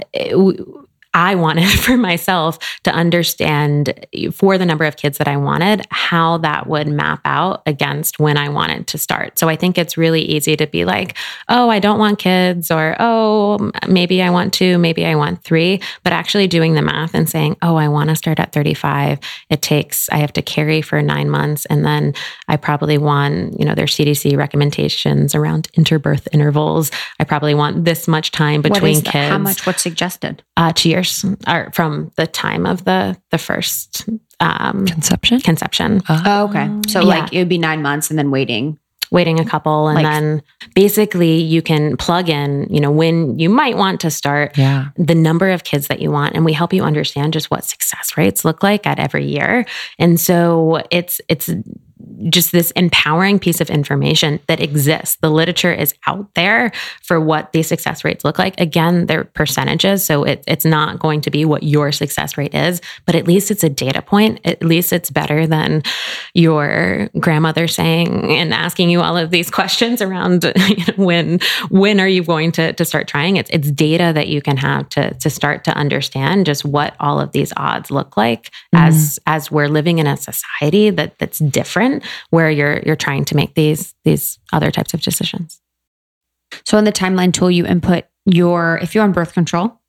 I wanted for myself to understand for the number of kids that I wanted, how that would map out against when I wanted to start. So I think it's really easy to be like, oh, I don't want kids, or oh, maybe I want two, maybe I want three. But actually doing the math and saying, oh, I want to start at 35. It takes, I have to carry for nine months. And then I probably want, you know, their CDC recommendations around interbirth intervals. I probably want this much time between kids how much? What's suggested? uh, two years or from the time of the the first um, conception. conception. Oh, okay. So Yeah. like it would be nine months and then waiting. Waiting a couple, and Like- then basically you can plug in, you know, when you might want to start Yeah. the number of kids that you want, and we help you understand just what success rates look like at every year. And so it's it's just this empowering piece of information that exists. The literature is out there for what these success rates look like. Again, they're percentages, so it, it's not going to be what your success rate is, but at least it's a data point. At least it's better than your grandmother saying and asking you all of these questions around you know, when when are you going to to start trying. It's it's data that you can have to to start to understand just what all of these odds look like mm-hmm. as as we're living in a society that that's different where you're you're trying to make these these other types of decisions. So in the timeline tool, you input your if you're on birth control,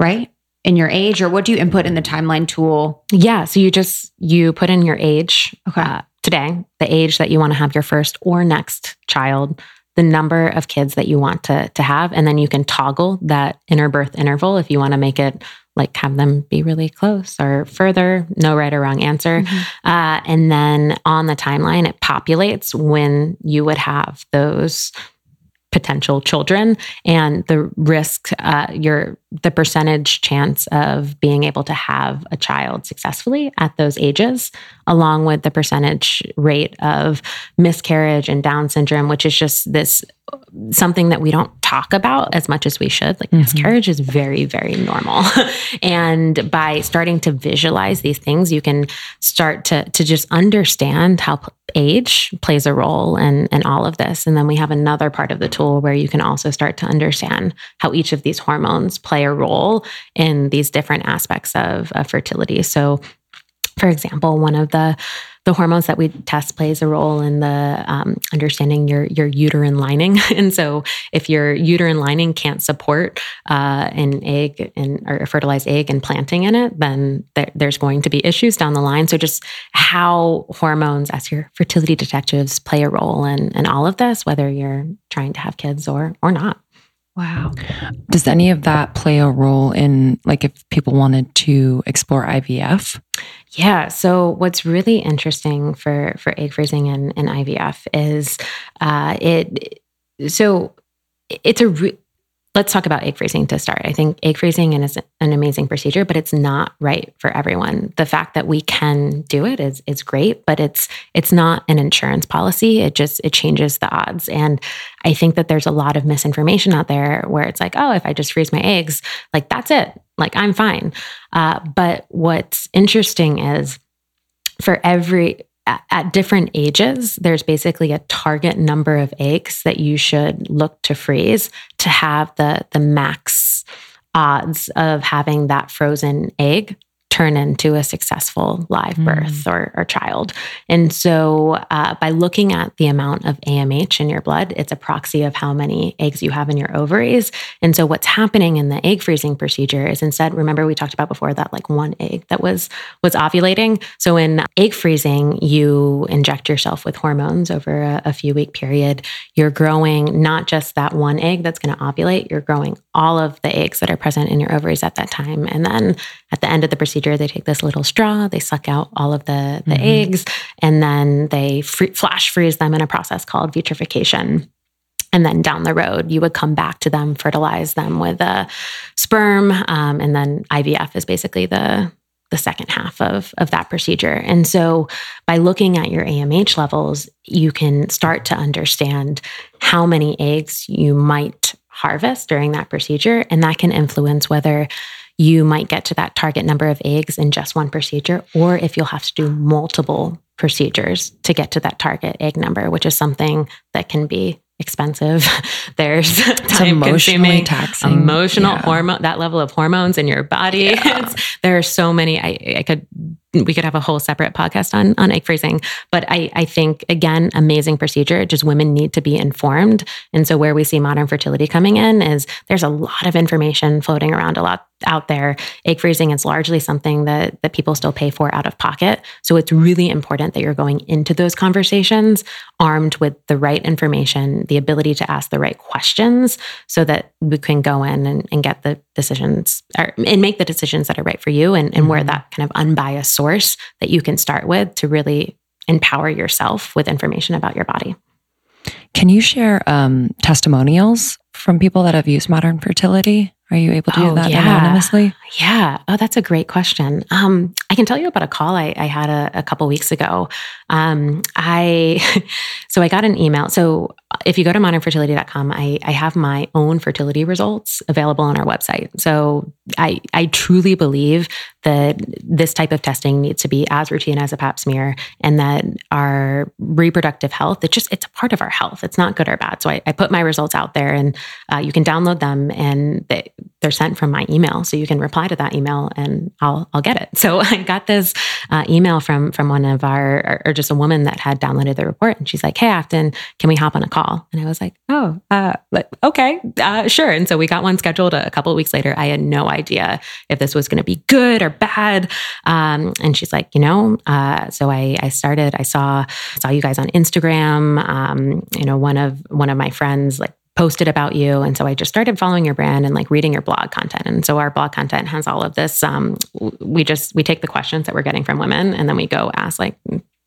right? In your age, or what do you input in the timeline tool? Yeah, so you just you put in your age Okay. uh, today, the age that you want to have your first or next child, the number of kids that you want to to have, and then you can toggle that interbirth interval if you want to make it like have them be really close or further. No right or wrong answer. Uh, and then on the timeline, it populates when you would have those potential children and the risk uh, your the percentage chance of being able to have a child successfully at those ages along with the percentage rate of miscarriage and down syndrome which is just this something that we don't talk about as much as we should like mm-hmm. miscarriage is very very normal and by starting to visualize these things you can start to to just understand how age plays a role in, in all of this and then we have another part of the tool where you can also start to understand how each of these hormones play a role in these different aspects of, of fertility. So, for example, one of the the hormones that we test plays a role in the um, understanding your your uterine lining. and so, if your uterine lining can't support uh, an egg and or a fertilized egg and planting in it, then there, there's going to be issues down the line. So, just how hormones, as your fertility detectives, play a role in in all of this, whether you're trying to have kids or or not. Wow. Does any of that play a role in, like, if people wanted to explore IVF? Yeah. So what's really interesting for for egg freezing and, and IVF is uh, it. So it's a. Re- let's talk about egg freezing to start. I think egg freezing is an amazing procedure, but it's not right for everyone. The fact that we can do it is is great, but it's it's not an insurance policy. It just it changes the odds. And I think that there's a lot of misinformation out there where it's like, oh, if I just freeze my eggs, like that's it. Like I'm fine. Uh, but what's interesting is for every at different ages, there's basically a target number of eggs that you should look to freeze to have the the max odds of having that frozen egg turn into a successful live hmm. birth mm. or, or, child. And so, uh, by looking at the amount of AMH in your blood, it's a proxy of how many eggs you have in your ovaries. And so, what's happening in the egg freezing procedure is instead, remember we talked about before that like one egg that was was ovulating. So, in egg freezing, you inject yourself with hormones over a, a few week period. You're growing not just that one egg that's going to ovulate. You're growing all of the eggs that are present in your ovaries at that time, and then at the end of the procedure, they take this little straw, they suck out all of the, the mm-hmm. eggs, and then they free, flash freeze them in a process called vitrification. And then down the road, you would come back to them, fertilize them with a sperm, um, and then IVF is basically the the second half of, of that procedure. And so by looking at your AMH levels, you can start to understand how many eggs you might harvest during that procedure. And that can influence whether you might get to that target number of eggs in just one procedure, or if you'll have to do multiple procedures to get to that target egg number, which is something that can be expensive. There's time consuming, taxing. emotional yeah. hormone, that level of hormones in your body. Yeah. there are so many. I, I could we could have a whole separate podcast on on egg freezing. But I, I think again, amazing procedure. Just women need to be informed. And so where we see modern fertility coming in is there's a lot of information floating around a lot out there. Egg freezing is largely something that that people still pay for out of pocket. So it's really important that you're going into those conversations armed with the right information, the ability to ask the right questions so that we can go in and, and get the decisions and make the decisions that are right for you and, and mm-hmm. where that kind of unbiased source that you can start with to really empower yourself with information about your body. Can you share um, testimonials from people that have used modern fertility? Are you able to do oh, that yeah. anonymously? Yeah. Oh, that's a great question. Um, I can tell you about a call I, I had a, a, couple weeks ago. Um, I so I got an email. So if you go to modernfertility.com, I, I have my own fertility results available on our website. So I I truly believe that this type of testing needs to be as routine as a pap smear and that our reproductive health, it's just, it's a part of our health. It's not good or bad. So I, I put my results out there and uh, you can download them and they, they're sent from my email. So you can reply to that email and I'll, I'll get it. So I got this uh, email from, from one of our, or, or, just a woman that had downloaded the report and she's like, Hey, Afton, can we hop on a call? And I was like, Oh, uh, okay, uh, sure. And so we got one scheduled a, couple weeks later. I had no idea if this was going to be good or bad. Um, and she's like, you know, uh, so I, I started, I saw, saw you guys on Instagram. Um, you know, one of, one of my friends like posted about you. And so I just started following your brand and like reading your blog content. And so our blog content has all of this. Um, we just, we take the questions that we're getting from women and then we go ask like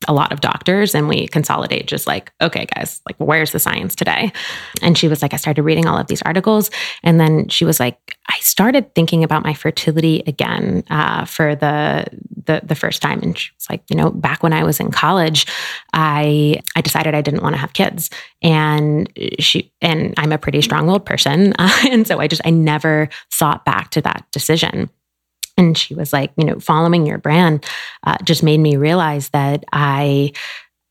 a lot of doctors and we consolidate just like okay guys like where's the science today? And she was like i started reading all of these articles. And then she was like i started thinking about my fertility again uh, for the, the the first time. And she was like you know back when i was in college i i decided i didn't want to have kids. And she and i'm a pretty strong-willed person. Uh, and so i just i never thought back to that decision and she was like, you know, following your brand uh, just made me realize that I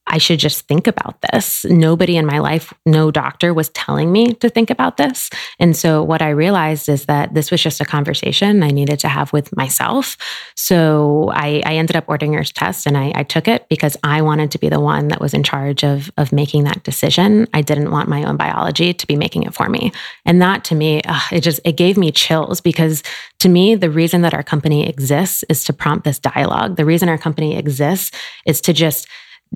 I should just think about this. Nobody in my life, no doctor was telling me to think about this. And so what I realized is that this was just a conversation I needed to have with myself. So I, I ended up ordering her test and I, I, took it because I wanted to be the one that was in charge of, of making that decision. I didn't want my own biology to be making it for me. And that to me, it just, it gave me chills because to me, the reason that our company exists is to prompt this dialogue. The reason our company exists is to just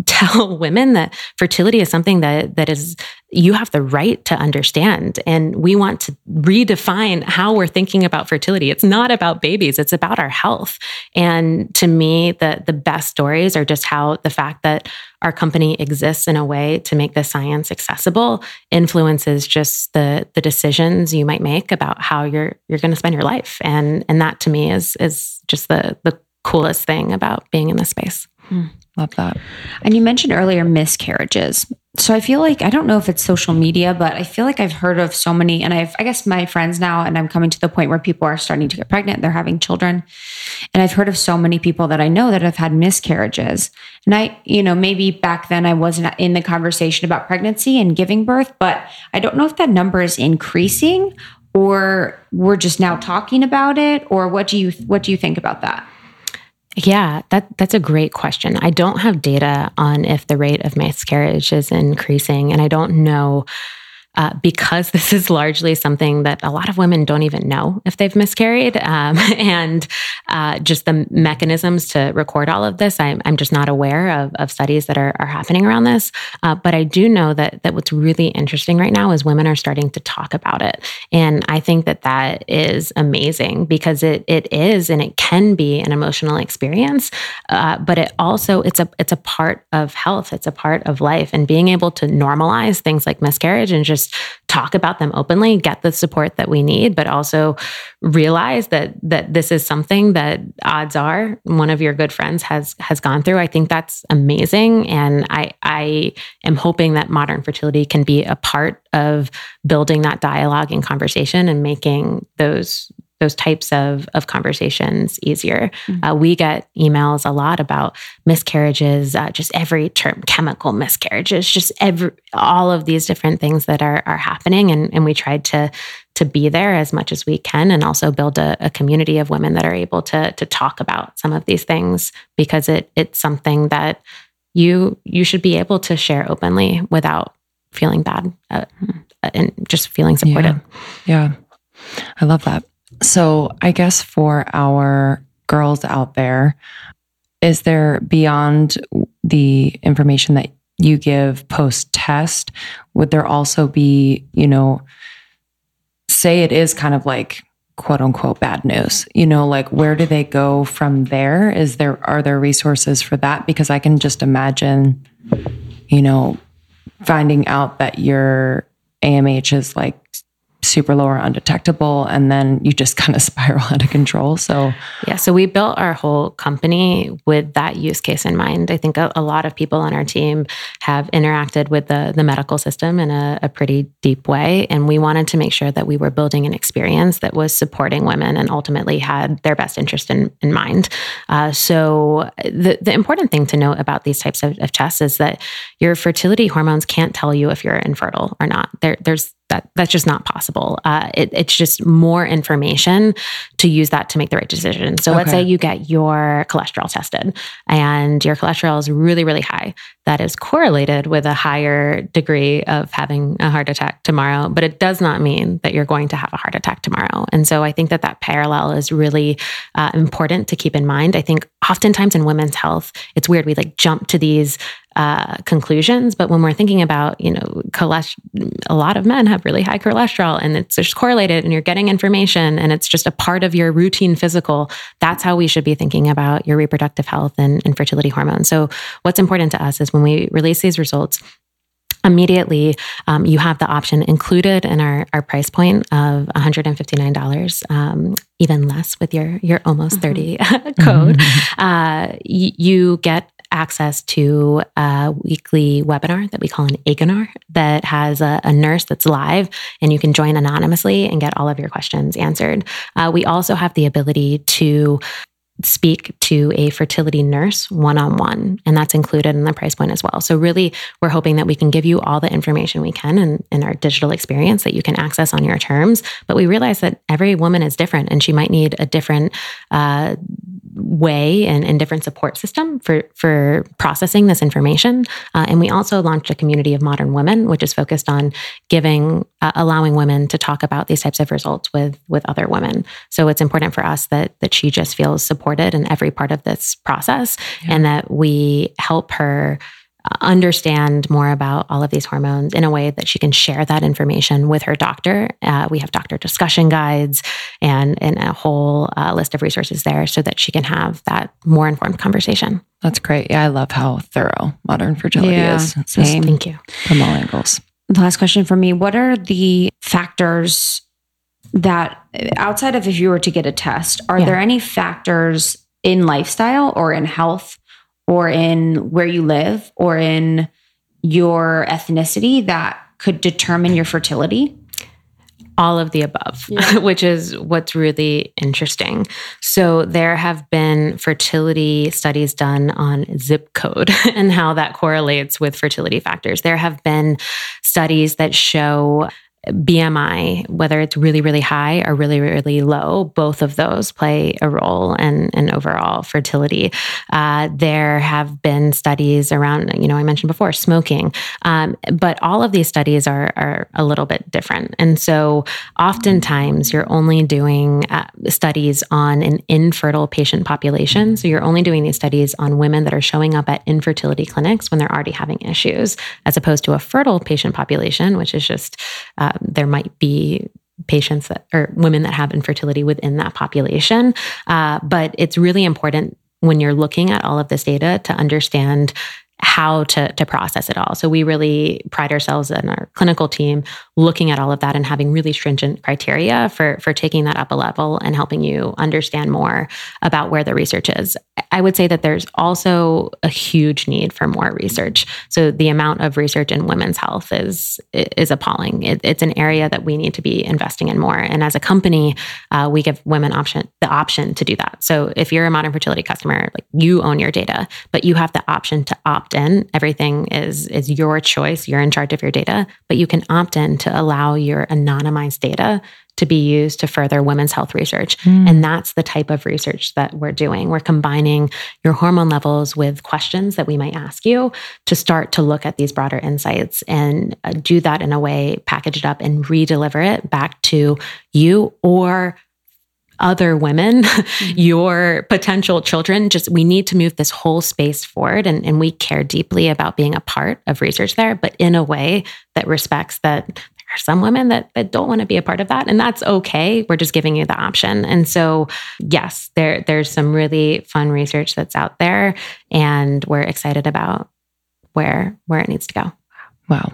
tell women that fertility is something that that is you have the right to understand. And we want to redefine how we're thinking about fertility. It's not about babies. It's about our health. And to me the the best stories are just how the fact that our company exists in a way to make the science accessible influences just the the decisions you might make about how you're you're going to spend your life. And and that to me is is just the the coolest thing about being in this space. Mm. Love that. And you mentioned earlier miscarriages. So I feel like I don't know if it's social media, but I feel like I've heard of so many, and I've I guess my friends now, and I'm coming to the point where people are starting to get pregnant, they're having children, and I've heard of so many people that I know that have had miscarriages. And I, you know, maybe back then I wasn't in the conversation about pregnancy and giving birth, but I don't know if that number is increasing or we're just now talking about it, or what do you what do you think about that? Yeah, that that's a great question. I don't have data on if the rate of miscarriage is increasing, and I don't know uh, because this is largely something that a lot of women don't even know if they've miscarried. Um, and uh, just the mechanisms to record all of this, I'm, I'm just not aware of, of studies that are, are happening around this. Uh, but I do know that, that what's really interesting right now is women are starting to talk about it. And I think that that is amazing because it, it is and it can be an emotional experience. Uh, but it also, it's a, it's a part of health. It's a part of life and being able to normalize things like miscarriage and just just talk about them openly, get the support that we need, but also realize that that this is something that odds are one of your good friends has has gone through. I think that's amazing, and I I am hoping that modern fertility can be a part of building that dialogue and conversation and making those those types of, of conversations easier. Mm-hmm. Uh, we get emails a lot about miscarriages, uh, just every term, chemical miscarriages, just every all of these different things that are are happening, and and we tried to to be there as much as we can, and also build a, a community of women that are able to to talk about some of these things because it it's something that you you should be able to share openly without feeling bad uh, and just feeling supported. Yeah. yeah. I love that. So, I guess for our girls out there, is there beyond the information that you give post test, would there also be, you know, say it is kind of like quote unquote bad news? You know like where do they go from there? Is there are there resources for that? Because i can just imagine you know finding out that your amh is like super low or undetectable and then you just kind of spiral out of control. So yeah so we built our whole company with that use case in mind. I think a, a lot of people on our team have interacted with the, the medical system in a, a, pretty deep way and we wanted to make sure that we were building an experience that was supporting women and ultimately had their best interest in, in mind. Uh, so the, the important thing to note about these types of, of tests is that your fertility hormones can't tell you if you're infertile or not. There, there's that that's just not possible. Uh, it, it's just more information to use that to make the right decision. So okay. let's say you get your cholesterol tested and your cholesterol is really, really high. That is correlated with a higher degree of having a heart attack tomorrow, but it does not mean that you're going to have a heart attack tomorrow. And so I think that that parallel is really uh, important to keep in mind. I think oftentimes in women's health, it's weird. We like jump to these uh, conclusions. But when we're thinking about, you know, cholesterol, a lot of men have really high cholesterol and it's just correlated and you're getting information and it's just a part of your routine physical. That's how we should be thinking about your reproductive health and, and fertility hormones. So what's important to us is when we release these results, immediately um, you have the option included in our, our price point of $159 um, even less with your your almost mm-hmm. 30 code mm-hmm. uh, y- you get access to a weekly webinar that we call an Agonar that has a, a, nurse that's live and you can join anonymously and get all of your questions answered. Uh, we also have the ability to speak to a fertility nurse one on one, and that's included in the price point as well. So, really, we're hoping that we can give you all the information we can in, in our digital experience that you can access on your terms. But we realize that every woman is different and she might need a different uh, way and, and, different support system for for processing this information. Uh, and we also launched a community of modern women, which is focused on giving, uh, allowing women to talk about these types of results with with other women. So it's important for us that that she just feels supported in every part of this process, yeah. and that we help her understand more about all of these hormones in a way that she can share that information with her doctor. Uh, we have doctor discussion guides and, and a whole uh, list of resources there so that she can have that more informed conversation. That's great. Yeah, I love how thorough modern fertility yeah, is. Same. Thank you. From all angles. The last question for me What are the factors that, outside of if you were to get a test, are yeah. there any factors in lifestyle or in health or in where you live or in your ethnicity that could determine your fertility? all of the above, yeah. which is what's really interesting. So, there have been fertility studies done on zip code and how that correlates with fertility factors. There have been studies that show BMI, whether it's really, really high or really, really low, both of those play a role in, in overall fertility. Uh, there have been studies around, you know, I mentioned before, smoking, um, but all of these studies are, are a little bit different. And so oftentimes you're only doing uh, studies on an infertile patient population. So you're only doing these studies on women that are showing up at infertility clinics when they're already having issues, as opposed to a fertile patient population, which is just uh, there might be patients that or women that have infertility within that population. Uh, but it's really important when you're looking at all of this data to understand how to, to process it all. So we really pride ourselves in our clinical team looking at all of that and having really stringent criteria for, for taking that up a level and helping you understand more about where the research is. I would say that there's also a huge need for more research. So the amount of research in women's health is is appalling. It, it's an area that we need to be investing in more. And as a company, uh, we give women option the option to do that. So if you're a modern fertility customer, like you own your data, but you have the option to opt in. Everything is is your choice. You're in charge of your data, but you can opt in to allow your anonymized data to be used to further women's health research. Mm. And that's the type of research that we're doing. We're combining your hormone levels with questions that we might ask you to start to look at these broader insights and uh, do that in a way, package it up and re deliver it back to you or other women, mm-hmm. your potential children. Just we need to move this whole space forward. And, and we care deeply about being a part of research there, but in a way that respects that there are some women that, that don't want to be a part of that. And that's okay. We're just giving you the option. And so, yes, there, there's some really fun research that's out there. And we're excited about where where it needs to go. Wow.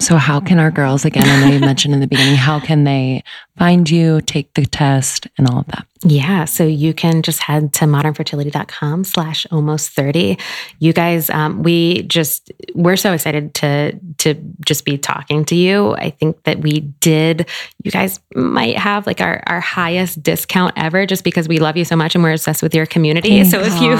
So, how can our girls, again, I know you mentioned in the beginning, how can they find you, take the test, and all of that? Yeah. So you can just head to modernfertility.com slash almost 30. You guys, um, we just, we're so excited to, to just be talking to you. I think that we did, you guys might have like our, our highest discount ever just because we love you so much and we're obsessed with your community. So if you,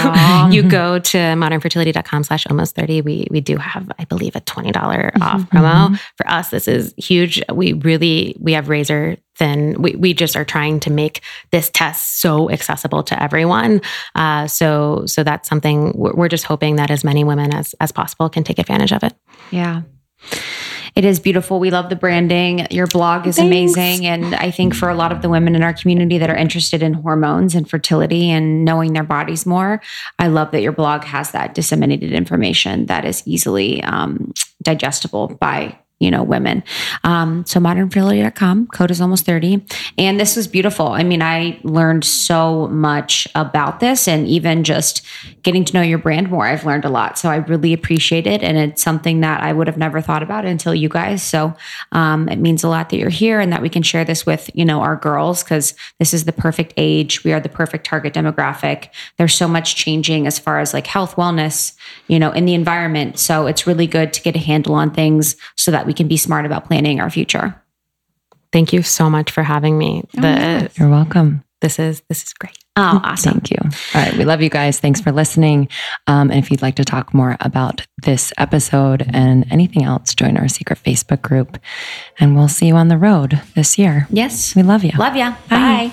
you go to modernfertility.com slash almost 30, we, we do have, I believe, a $20 mm-hmm. off promo. Mm-hmm. For us, this is huge. We really, we have razor thin. We, we just are trying to make this test so accessible to everyone. Uh, so so that's something we're, we're just hoping that as many women as as possible can take advantage of it. Yeah. It is beautiful. We love the branding. Your blog is Thanks. amazing. And I think for a lot of the women in our community that are interested in hormones and fertility and knowing their bodies more, I love that your blog has that disseminated information that is easily um, digestible by you know, women. Um, so modernfertility.com, code is almost 30. And this was beautiful. I mean, I learned so much about this and even just getting to know your brand more, I've learned a lot. So I really appreciate it. And it's something that I would have never thought about until you guys. So um, it means a lot that you're here and that we can share this with, you know, our girls because this is the perfect age. We are the perfect target demographic. There's so much changing as far as like health, wellness, you know, in the environment. So it's really good to get a handle on things so that we we can be smart about planning our future. Thank you so much for having me. Oh, the, You're welcome. This is this is great. Oh, awesome. Thank you. All right. We love you guys. Thanks for listening. Um, and if you'd like to talk more about this episode and anything else, join our secret Facebook group. And we'll see you on the road this year. Yes. We love you. Love ya. Bye. Bye.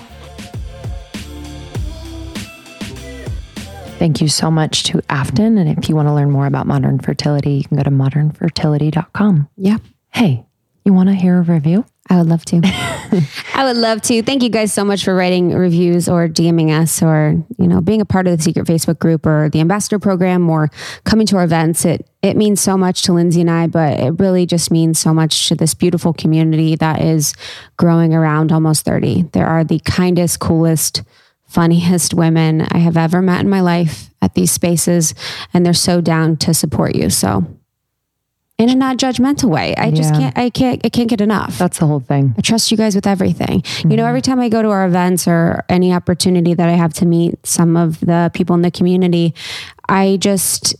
Thank you so much to Afton. And if you want to learn more about modern fertility, you can go to modernfertility.com. Yeah. Hey, you want to hear a review? I would love to. I would love to. Thank you guys so much for writing reviews or DMing us or, you know, being a part of the secret Facebook group or the ambassador program or coming to our events. It it means so much to Lindsey and I, but it really just means so much to this beautiful community that is growing around almost 30. There are the kindest, coolest, funniest women I have ever met in my life at these spaces, and they're so down to support you. So, in a not judgmental way, I just can't, I can't, I can't get enough. That's the whole thing. I trust you guys with everything. Mm-hmm. You know, mm-hmm. every time I go to our events or any opportunity that I have to meet some of the people in the community, I just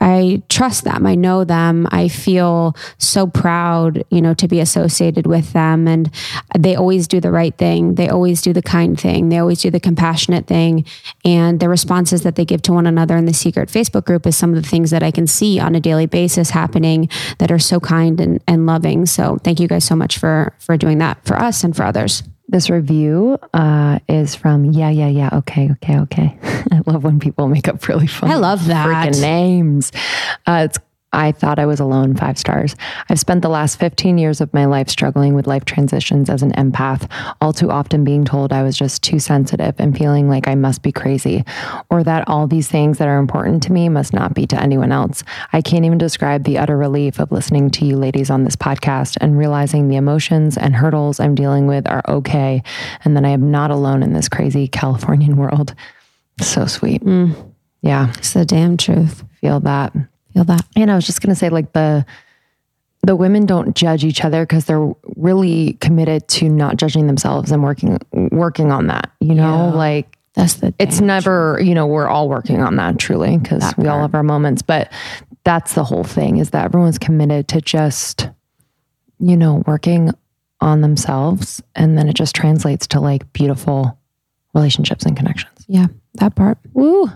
I trust them. I know them. I feel so proud, you know, to be associated with them. And they always do the right thing. They always do the kind thing. They always do the compassionate thing. And the responses that they give to one another in the secret Facebook group is some of the things that I can see on a daily basis happening that are so kind and, and loving. So thank you guys so much for for doing that for us and for others. This review uh, is from yeah yeah yeah okay okay okay. I love when people make up really fun. I love that freaking names. Uh, it's I thought I was alone, five stars. I've spent the last 15 years of my life struggling with life transitions as an empath, all too often being told I was just too sensitive and feeling like I must be crazy, or that all these things that are important to me must not be to anyone else. I can't even describe the utter relief of listening to you ladies on this podcast and realizing the emotions and hurdles I'm dealing with are okay, and that I am not alone in this crazy Californian world. So sweet. Mm. Yeah. It's the damn truth. Feel that feel that. And I was just going to say, like the the women don't judge each other because they're really committed to not judging themselves and working working on that. You know, yeah. like that's the. It's never you know we're all working on that truly because we all have our moments, but that's the whole thing is that everyone's committed to just you know working on themselves and then it just translates to like beautiful relationships and connections. Yeah, that part. Woo.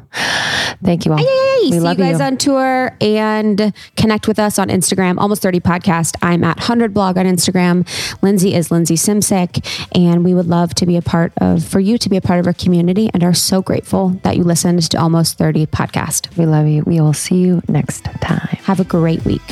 Thank you all. Yay. We See love you guys you. on tour and connect with us on Instagram, Almost 30 Podcast. I'm at 100 Blog on Instagram. Lindsey is Lindsey Simcik. And we would love to be a part of, for you to be a part of our community and are so grateful that you listened to Almost 30 Podcast. We love you. We will see you next time. Have a great week.